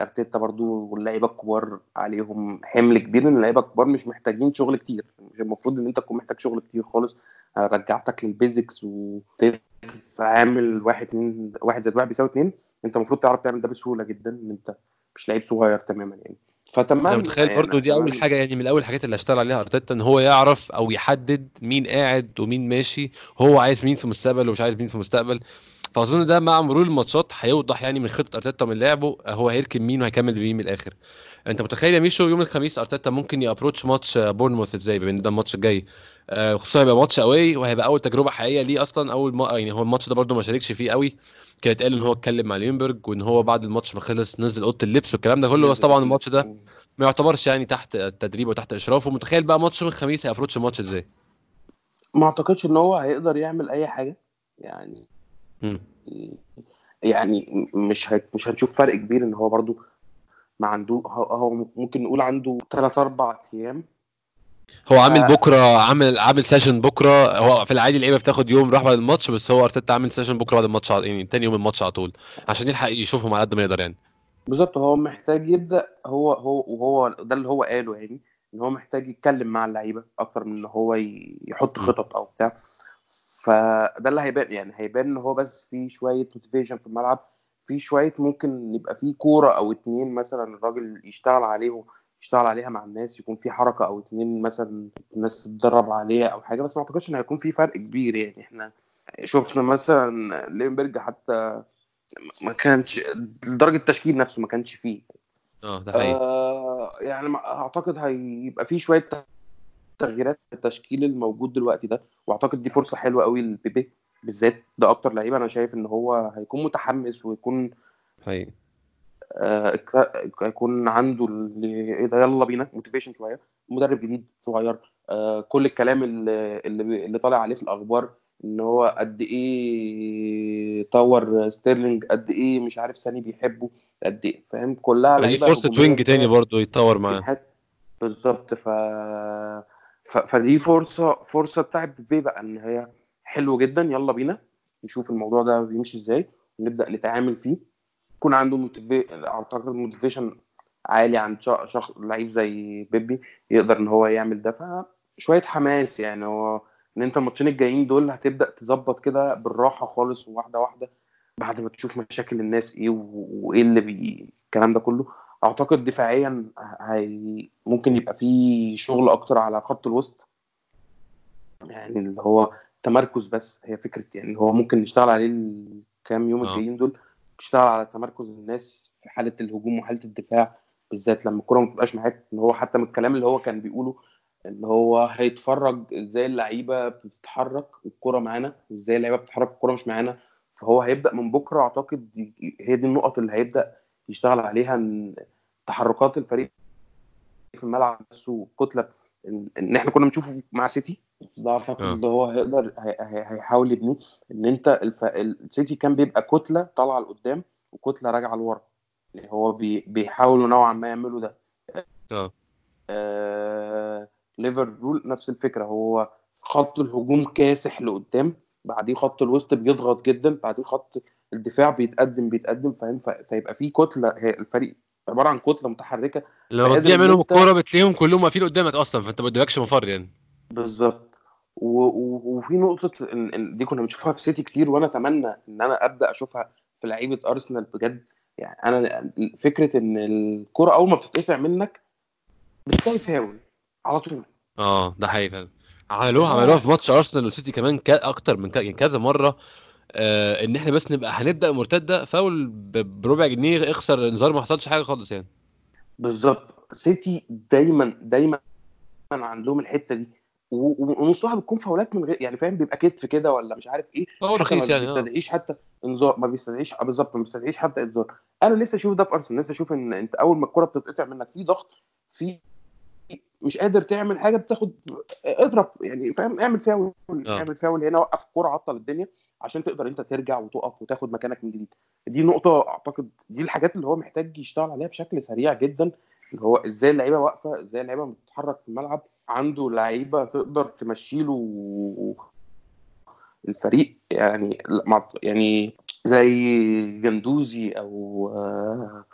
أرتيتا برضو واللعيبة الكبار عليهم. حمل كبير إن اللعيبة الكبار مش محتاجين شغل كتير. مش المفروض إن أنت تكون محتاج شغل كتير خالص. رجعتك للبيزكس وتعمل واحد اتنين واحد زائد واحد بيساوي اتنين. أنت المفروض تعرف تعمل ده بسهولة جدا إن أنت مش لعيب صغير تماما يعني. فتمام أنا متخيل برضو دي أول حاجة يعني من أول الحاجات اللي هشتغل عليها أرتيتا إن هو يعرف أو يحدد مين قاعد ومين ماشي هو عايز مين في المستقبل ومش عايز مين في المستقبل. فأظن ده مع مرور الماتشات هيوضح يعني من خطة أرتيتا من لعبه هو هيركن مين وهيكمل بمين من الآخر. أنت متخيل يا ميشو يوم الخميس أرتيتا ممكن ي approach ماتش بورنموث إزاي؟ بما إن ده الماتش الجاي. آه، خصوصا هيبقى ماتش قوي وهيبقى أول تجربة حقيقية ليه أصلا أول ما يعني هو الماتش ده برده ما شاركش فيه قوي كان اتقال إن هو اتكلم مع ليونجبرج وإن هو بعد الماتش ما خلص نزل أوضة اللبس والكلام ده كله. بس طبعا الماتش ده ما يعتبرش يعني تحت التدريب وتحت اشرافه متخيل بقى ماتش يوم الخميس هي approach الماتش إزاي؟ ما أعتقدش إن هو هيقدر يعمل أي حاجة. يعني م. يعني مش هي... مش هنشوف فرق كبير إن هو برضو ما عنده هو- ممكن نقول عنده 3 4 أيام هو عامل آه. بكرة عامل عامل session بكرة هو في العادي اللعيبة بتاخد يوم راح بعد الماتش بس هو أرتيتا عامل session بكرة بعد الماتش يعني تاني يوم الماتش على طول عشان يلحق يشوفهم على قد ما يقدر يعني بالظبط هو محتاج يبدأ هو هو وهو ده اللي هو قاله يعني إن هو محتاج يتكلم مع اللعيبة أكتر من إن هو يحط. خطط أو بتاع فده اللي هيبان يعني هيبان إن هو بس في شوية موتيفيشن في الملعب في شوية ممكن يبقى في كورة أو اتنين مثلا الراجل يشتغل عليهم يشتغل عليها مع الناس يكون في حركة أو اتنين مثلا الناس تتدرب عليها أو حاجة بس ما أعتقدش إن هيكون في فرق كبير يعني. إحنا شفنا مثلا لينبرج حتى ما كانش لدرجه التشكيل نفسه ما كانش فيه. آه ده حقيقي. آه يعني ما- أعتقد هيبقى في شوية تغييرات في التشكيل الموجود دلوقتي ده وأعتقد دي فرصة حلوة قوي لبيبي بالذات ده أكتر لعيب أنا شايف إن هو هيكون متحمس ويكون حقيقي. آه هيكون عنده اللي إيه ده يلا بينا موتيفيشن شوية مدرب جديد صغير. آه كل الكلام اللي اللي, طالع عليه في الأخبار إن هو قد إيه طور ستيرلينج قد إيه مش عارف ساني بيحبه قد إيه فاهم؟ كلها دي فرصه wing تاني. برضه يتطور معاه. بالظبط. ف... ف... فدي فرصة فرصة بتاعت بيبي بقى إن هي حلو جدا يلا بينا. نشوف الموضوع ده بيمشي إزاي ونبدأ نتعامل فيه. يكون عنده motiva... أعتقد motivation عالي عند شخ... شخ... لعيب زي بيبي يقدر إن هو يعمل ده فشويه حماس يعني هو إن أنت الماتشين الجايين دول هتبدأ تظبط كده بالراحة خالص وواحدة واحدة بعد ما تشوف مشاكل الناس إيه. وإيه اللي بي... الكلام ده كله أعتقد دفاعيا هي ممكن يبقى فيه شغل أكتر على خط الوسط يعني اللي هو تمركز بس هي فكرة يعني هو ممكن نشتغل عليه الكام يوم آه. الجايين دول نشتغل على تمركز الناس في حالة الهجوم وحالة الدفاع بالذات لما الكره ما تبقاش معاك إن هو حتى من الكلام اللي هو كان بيقوله إن هو هيتفرج إزاي اللعيبة بتتحرك والكره معانا وإزاي اللعيبة بتتحرك والكره مش معانا. فهو هيبدأ من بكرة أعتقد هي دي النقط اللي هيبدأ يشتغل عليها إن تحركات الفريق في الملعب نفسه كتلة إن إحنا كنا بنشوفه مع سيتي ده اعتقد آه. اللي هو هيقدر هي- هي- هيحاول يبنيه إن أنت الف... السيتي كان بيبقى كتلة طالعة لقدام وكتلة راجعة لورا. يعني هو بي... بيحاولوا نوعا ما يعملوا ده. آه. آه... ليفربول نفس الفكرة. هو خط الهجوم كاسح لقدام بعديه خط الوسط بيضغط جدا بعديه خط الدفاع بيتقدم بيتقدم فاهم؟ ف... فيبقى في كتلة هي الفريق عبارة عن كتلة متحركة. لما فقادر بتضيع منهم الكورة بتلاقيهم كلهم واقفين قدامك أصلا فأنت ما قدامكش مفر يعني. بالظبط. وفي. إن دي كنا بنشوفها في سيتي كتير وأنا أتمنى إن أنا أبدأ أشوفها في لعيبة أرسنال بجد. يعني أنا فكرة إن الكرة أول ما بتتقطع منك بتلاقي فاول على طول. آه ده حقيقي فعلا. عملوها. عملوها في ماتش أرسنال وسيتي كمان كا أكتر من كا يعني كذا مرة. آه إن إحنا بس نبقى هنبدأ مرتدة فاول بربع جنيه اخسر إنذار ما حصلش حاجة خالص يعني. بالظبط. سيتي دايما دايما عندهم الحتة دي. ونصها بتكون فاولات من غير يعني فاهم بيبقى كتف كده ولا مش عارف إيه. ما رخيص يعني آه. بيستدعيش حتى إنذار ما بيستدعيش آه بالظبط ما بيستدعيش حتى إنذار. أنا لسه أشوف ده في أرسنال لسه أشوف إن أنت أول ما الكرة بتتقطع منك في ضغط في مش قادر تعمل حاجة بتاخد اضرب يعني فاهم اعمل فاول آه. اعمل فاول هنا وقف الكوره عطل الدنيا عشان تقدر أنت ترجع وتقف وتاخد مكانك من جديد. دي نقطة أعتقد دي الحاجات اللي هو محتاج يشتغل عليها بشكل سريع جدا اللي هو إزاي اللعيبة واقفة إزاي اللعيبة بتتحرك في الملعب عنده لعيبة تقدر تمشي له الفريق يعني يعني زي جندوزي أو آه،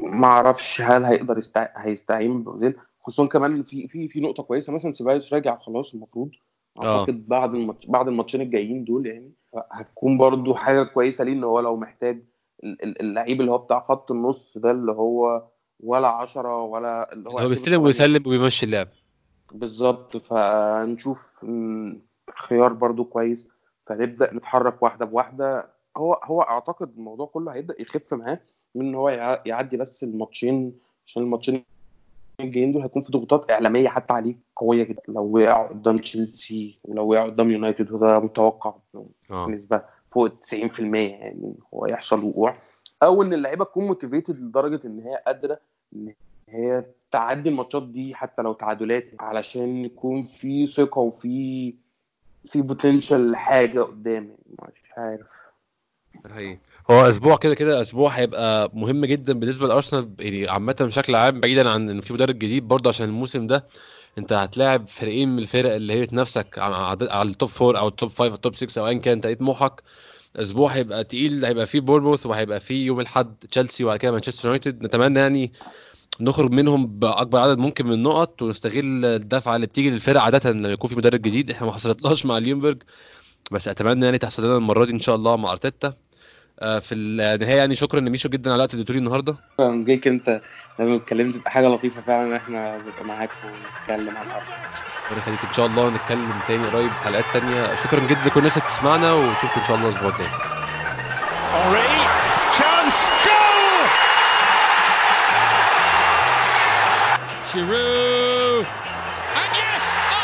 ما أعرفش هل هيقدر يستع... هيستعين باوزيل خصوصا كمان في في في نقطة كويسة مثلا سيبايوس راجع خلاص المفروض آه. أعتقد بعد الماتش بعد الماتشين الجايين دول يعني هتكون برضو حاجة كويسة ليه إن هو لو محتاج ال- ال- اللعيب اللي هو بتاع خط النص ده اللي هو ولا عشرة ولا اللي هو هو بيستلم 2008. ويسلم وبيمشي اللعب بالظبط. فنشوف خيار برضو كويس. فنبدأ نتحرك واحدة بواحدة. هو هو أعتقد الموضوع كله هيبدأ يخف معاه من إن هو يع- يعدي بس الماتشين عشان الماتشين الجايين دول هيكون في ضغوطات إعلامية حتى عليه قوية جدا. لو وقع قدام تشيلسي ولو وقع قدام يونايتد وده متوقع آه. بنسبة فوق 90% يعني هو يحصل وقوع. أو إن اللعيبة تكون motivated لدرجة إن هي قادرة إن هي تعدي الماتشات دي حتى لو تعادلات علشان يكون في ثقة وفي في potential حاجة قدام مش عارف. حقيقي. هو أسبوع كده كده أسبوع هيبقى مهم جدا بالنسبة لأرسنال يعني عامة بشكل عام بعيدا عن إن في مدرب جديد برضه عشان الموسم ده أنت هتلاعب فريقين من الفرق اللي هي بتنافسك على ال top four أو ال top five أو ال top 6 أو ايا كان أنت طموحك أسبوع هيبقى تقيل هيبقى فيه بورنموث وهيبقى فيه يوم الأحد تشيلسي وبعد كده مانشستر يونايتد. نتمنى يعني نخرج منهم بأكبر عدد ممكن من النقط ونستغل الدفعة اللي بتيجي للفرق عادة لما يكون في مدرب جديد. إحنا ما حصلتناش مع ليونبرج بس أتمنى يعني تحصل لنا المرة دي إن شاء الله مع أرتيتا. آه، في النهاية يعني شكرا لميشو جدا على الوقت اللي النهارده. شكراً ليك أنت لما اتكلمت حاجة لطيفة فعلا إحنا نبقى معاك ونتكلم عن ارسنال ربنا يخليك إن شاء الله نتكلم تاني قريب في حلقات تانية. شكرا جدا لكل الناس اللي بتسمعنا ونشوفكم إن شاء الله الأسبوع الجاي. Giroud, and yes,